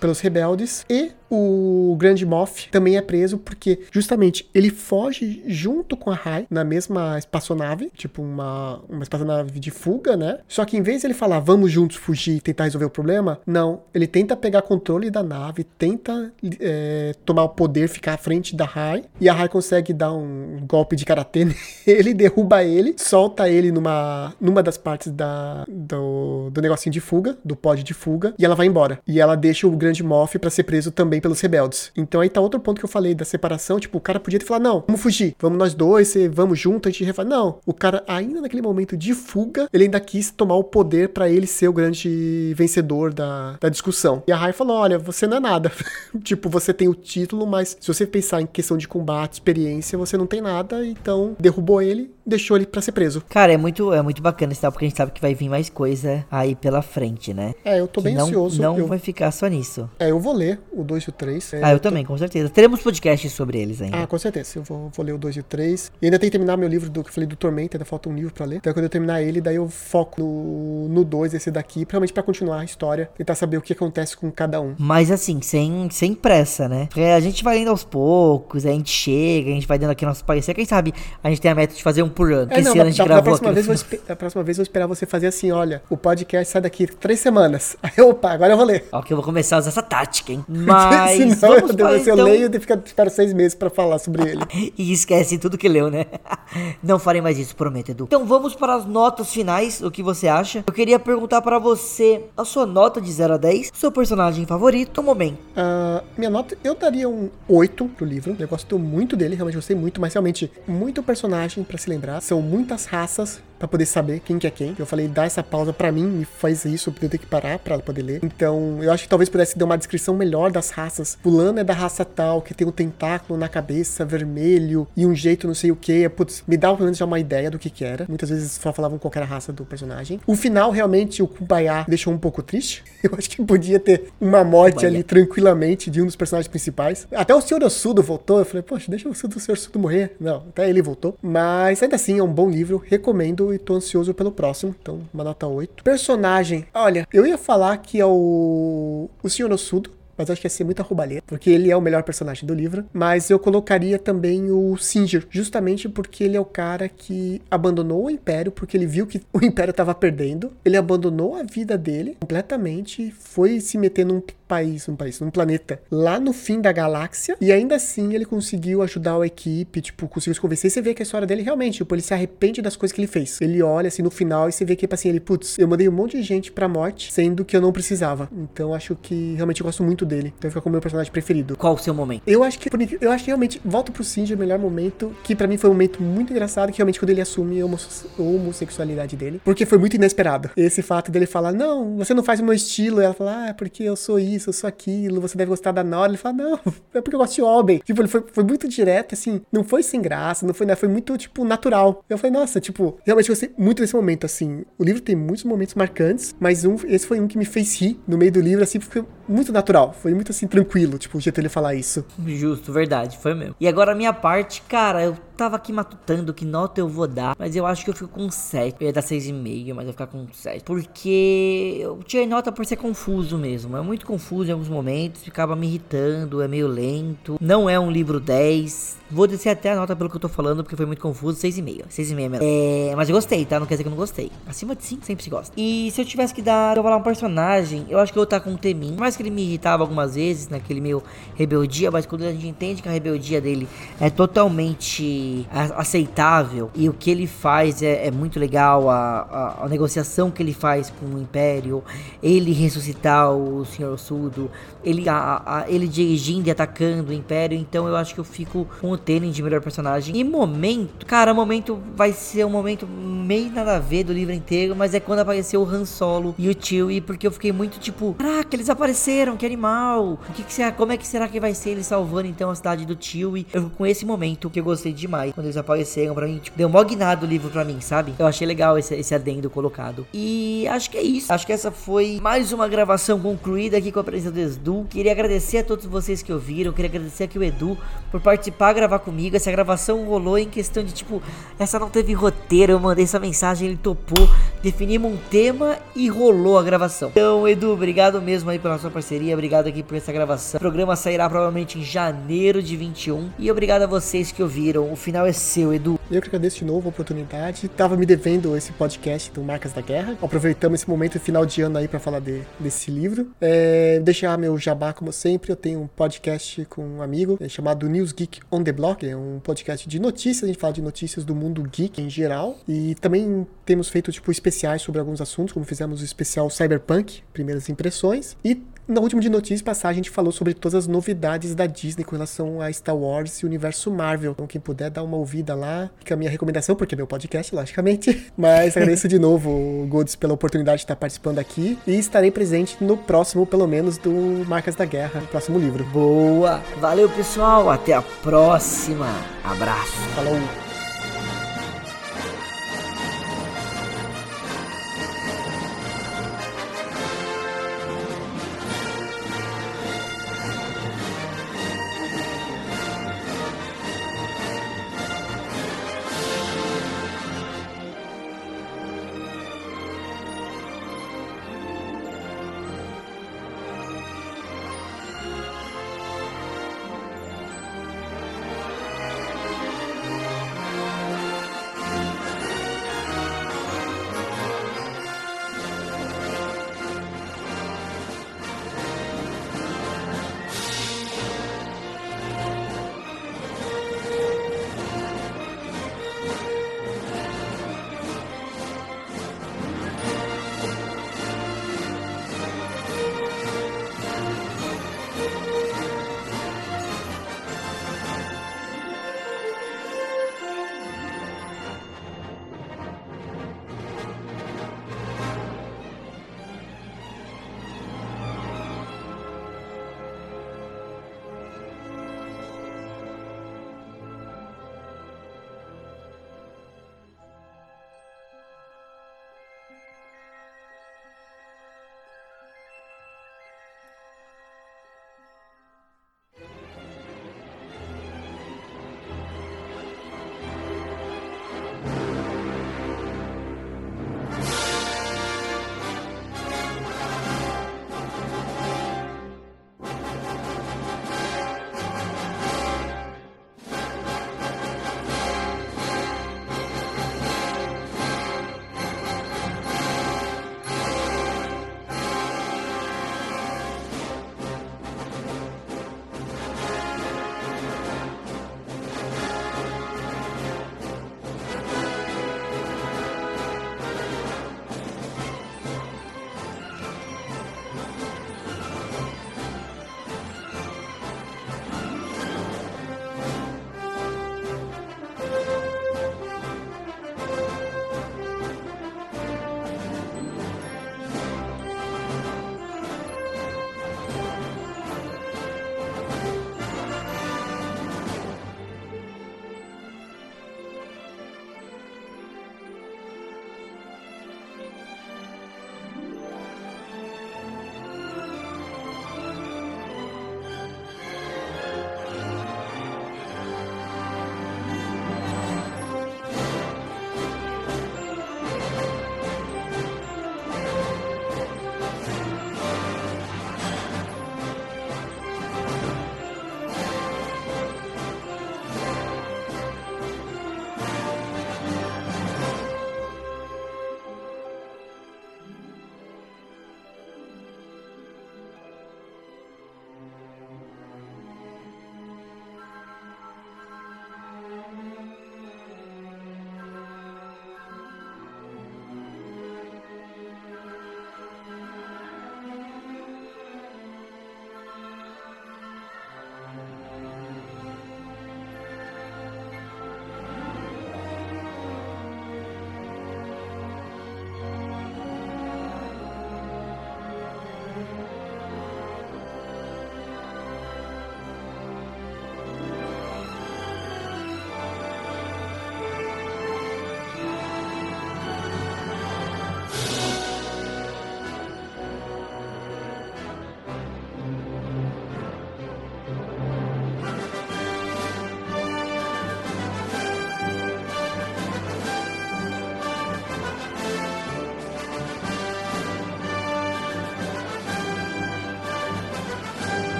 Speaker 2: pelos rebeldes. E O Grande Moff também é preso porque justamente ele foge junto com a Rai na mesma espaçonave, tipo uma, uma espaçonave de fuga, né? Só que em vez de ele falar vamos juntos fugir e tentar resolver o problema, não. Ele tenta pegar controle da nave, tenta é, tomar o poder, ficar à frente da Rai e a Rai consegue dar um golpe de karatê nele, derruba ele, solta ele numa, numa das partes da, do, do negocinho de fuga, do pod de fuga, e ela vai embora. E ela deixa o Grande Moff para ser preso também pelos rebeldes. Então aí tá outro ponto que eu falei da separação, tipo, o cara podia ter falado, não, vamos fugir, vamos nós dois, vamos junto, a gente refaz. Não, o cara ainda naquele momento de fuga, ele ainda quis tomar o poder para ele ser o grande vencedor da, da discussão. E a Rai falou, olha, você não é nada. tipo, você tem o título, mas se você pensar em questão de combate, experiência, você não tem nada, então derrubou ele, deixou ele para ser preso.
Speaker 1: Cara, é muito, é muito bacana esse tal, porque a gente sabe que vai vir mais coisa aí pela frente, né?
Speaker 2: É, eu tô
Speaker 1: que
Speaker 2: bem
Speaker 1: não,
Speaker 2: ansioso.
Speaker 1: Não
Speaker 2: eu...
Speaker 1: vai ficar só nisso.
Speaker 2: É, eu vou ler o 2 e o 3. É,
Speaker 1: ah, eu,
Speaker 2: tô...
Speaker 1: também, com certeza. Teremos podcasts sobre eles ainda.
Speaker 2: Ah, com certeza. Eu vou, vou ler o 2 e o 3. E ainda tem que terminar meu livro do que eu falei do Tormenta, ainda falta um livro para ler. Então quando eu terminar ele, daí eu foco no 2, esse daqui, realmente para continuar a história, tentar saber o que acontece com cada um.
Speaker 1: Mas assim, sem, sem pressa, né? Porque a gente vai indo aos poucos, a gente chega, a gente vai dando aqui nosso parecer. Quem sabe a gente tem a meta de fazer um por ano.
Speaker 2: É, não,
Speaker 1: esse ano a gente
Speaker 2: da,
Speaker 1: gravou
Speaker 2: da próxima, vez vou, da próxima vez eu vou esperar você fazer assim, olha, o podcast sai daqui três semanas. Aí, opa, agora eu vou ler.
Speaker 1: Ó, que eu vou começar a usar essa tática, hein? Mas.
Speaker 2: Senão eu, depois então... eu leio e fico, espero seis meses pra falar sobre ele.
Speaker 1: e esquece tudo que leu, né? Não farei mais isso, prometo, Edu. Então vamos para as notas finais, o que você acha? Eu queria perguntar para você a sua nota de 0 a 10, seu personagem favorito, momento.
Speaker 2: Uh, minha nota, eu daria um 8 pro livro. Eu gosto muito dele, realmente gostei muito, mas realmente, muito personagem para se lembrar. São muitas raças para poder saber quem que é quem. Eu falei, dá essa pausa para mim, me faz isso, eu ter que parar para poder ler. Então, eu acho que talvez pudesse dar uma descrição melhor das raças. Fulano é da raça tal, que tem um tentáculo na cabeça, vermelho, e um jeito não sei o que. Putz, me dá pelo menos já uma ideia do que que era. Muitas vezes só falavam qualquer raça do personagem. O final, realmente, o Kumbaya deixou um pouco triste. Eu acho que podia ter uma morte Kumbaya. ali tranquilamente de um dos personagens principais. Até o Senhor Osudo voltou. Eu falei, poxa, deixa o Senhor Osudo morrer. Não, até ele voltou. Mas ainda assim, é um bom livro. Recomendo e tô ansioso pelo próximo. Então, uma nota 8. Personagem. Olha, eu ia falar que é o. O Senhor Osudo mas acho que ia ser muita roubalheira, porque ele é o melhor personagem do livro. Mas eu colocaria também o Singer, justamente porque ele é o cara que abandonou o Império, porque ele viu que o Império estava perdendo. Ele abandonou a vida dele completamente, foi se meter num país, um país, num planeta lá no fim da galáxia, e ainda assim ele conseguiu ajudar a equipe, tipo, conseguiu se convencer. E você vê que a história dele realmente, tipo, ele se arrepende das coisas que ele fez. Ele olha assim no final e você vê que, tipo assim, ele, putz, eu mandei um monte de gente pra morte, sendo que eu não precisava. Então acho que realmente eu gosto muito dele. Então fica como meu personagem preferido.
Speaker 1: Qual o seu momento?
Speaker 2: Eu acho que eu acho que realmente volto pro Singe o melhor momento, que para mim foi um momento muito engraçado, que realmente quando ele assume a homossexualidade dele, porque foi muito inesperado. Esse fato dele falar: "Não, você não faz o meu estilo". E ela fala: "Ah, é porque eu sou isso, eu sou aquilo, você deve gostar da Nora". Ele fala: "Não, é porque eu gosto de homem". Tipo, ele foi, foi muito direto assim, não foi sem graça, não foi, né, foi muito tipo natural. Eu falei: "Nossa, tipo, realmente gostei muito desse momento assim. O livro tem muitos momentos marcantes, mas um esse foi um que me fez rir no meio do livro assim, porque foi muito natural, foi muito assim, tranquilo, tipo, o jeito ele falar isso.
Speaker 1: Justo, verdade, foi mesmo. E agora a minha parte, cara, eu tava aqui matutando que nota eu vou dar, mas eu acho que eu fico com 7. Eu ia dar 6,5, mas eu vou ficar com 7. Porque eu tirei nota por ser confuso mesmo. É muito confuso em alguns momentos, ficava me irritando, é meio lento. Não é um livro 10. Vou descer até a nota pelo que eu tô falando, porque foi muito confuso. 6,5. 6,5 é melhor. É, mas eu gostei, tá? Não quer dizer que eu não gostei. Acima de 5 sempre se gosta. E se eu tivesse que dar, eu falar um personagem, eu acho que eu vou estar com o Temin. Por mais que ele me irritava algumas vezes, naquele meio rebeldia, mas quando a gente entende que a rebeldia dele é totalmente aceitável e o que ele faz é, é muito legal, a, a, a, negociação que ele faz com o Império, ele ressuscitar o Senhor Sudo, ele, a, ele dirigindo e atacando o Império, então eu acho que eu fico com o Tenen de melhor personagem. E momento, cara, momento vai ser um momento meio nada a ver do livro inteiro, mas é quando apareceu o Han Solo e o Chewie, porque eu fiquei muito tipo, caraca, eles apareceram, que animal, o que, que será, como é que será que vai ser ele salvando então a cidade do Chewie? Eu fico com esse momento que eu gostei demais quando eles apareceram pra mim. Tipo, deu mó guinado o livro pra mim, sabe? Eu achei legal esse, esse adendo colocado. E acho que é isso. Acho que essa foi mais uma gravação concluída aqui com a presença do Edu. Queria agradecer a todos vocês que ouviram. Queria agradecer aqui o Edu por participar, gravar comigo. Essa gravação rolou em questão de tipo, essa não teve roteiro. Eu mandei essa mensagem, ele topou. definimos um tema e rolou a gravação. Então, Edu, obrigado mesmo aí pela sua parceria, obrigado aqui por essa gravação. O programa sairá provavelmente em janeiro de 21 e obrigado a vocês que ouviram. O final é seu, Edu.
Speaker 2: Eu que agradeço de novo a oportunidade. Tava me devendo esse podcast do Marcas da Guerra. Aproveitamos esse momento final de ano aí para falar de, desse livro. É, deixar meu jabá como sempre. Eu tenho um podcast com um amigo é, chamado News Geek on the Block. É um podcast de notícias. A gente fala de notícias do mundo geek em geral. E também temos feito tipo especiais sobre alguns assuntos, como fizemos o especial Cyberpunk, primeiras impressões. E na última de notícias passar, a gente falou sobre todas as novidades da Disney com relação a Star Wars e o universo Marvel. Então, quem puder dar uma ouvida lá, fica a minha recomendação, porque é meu podcast, logicamente. Mas agradeço de novo, Golds, pela oportunidade de estar participando aqui. E estarei presente no próximo, pelo menos, do Marcas da Guerra, no próximo livro.
Speaker 1: Boa! Valeu, pessoal! Até a próxima! Abraço!
Speaker 2: Falou!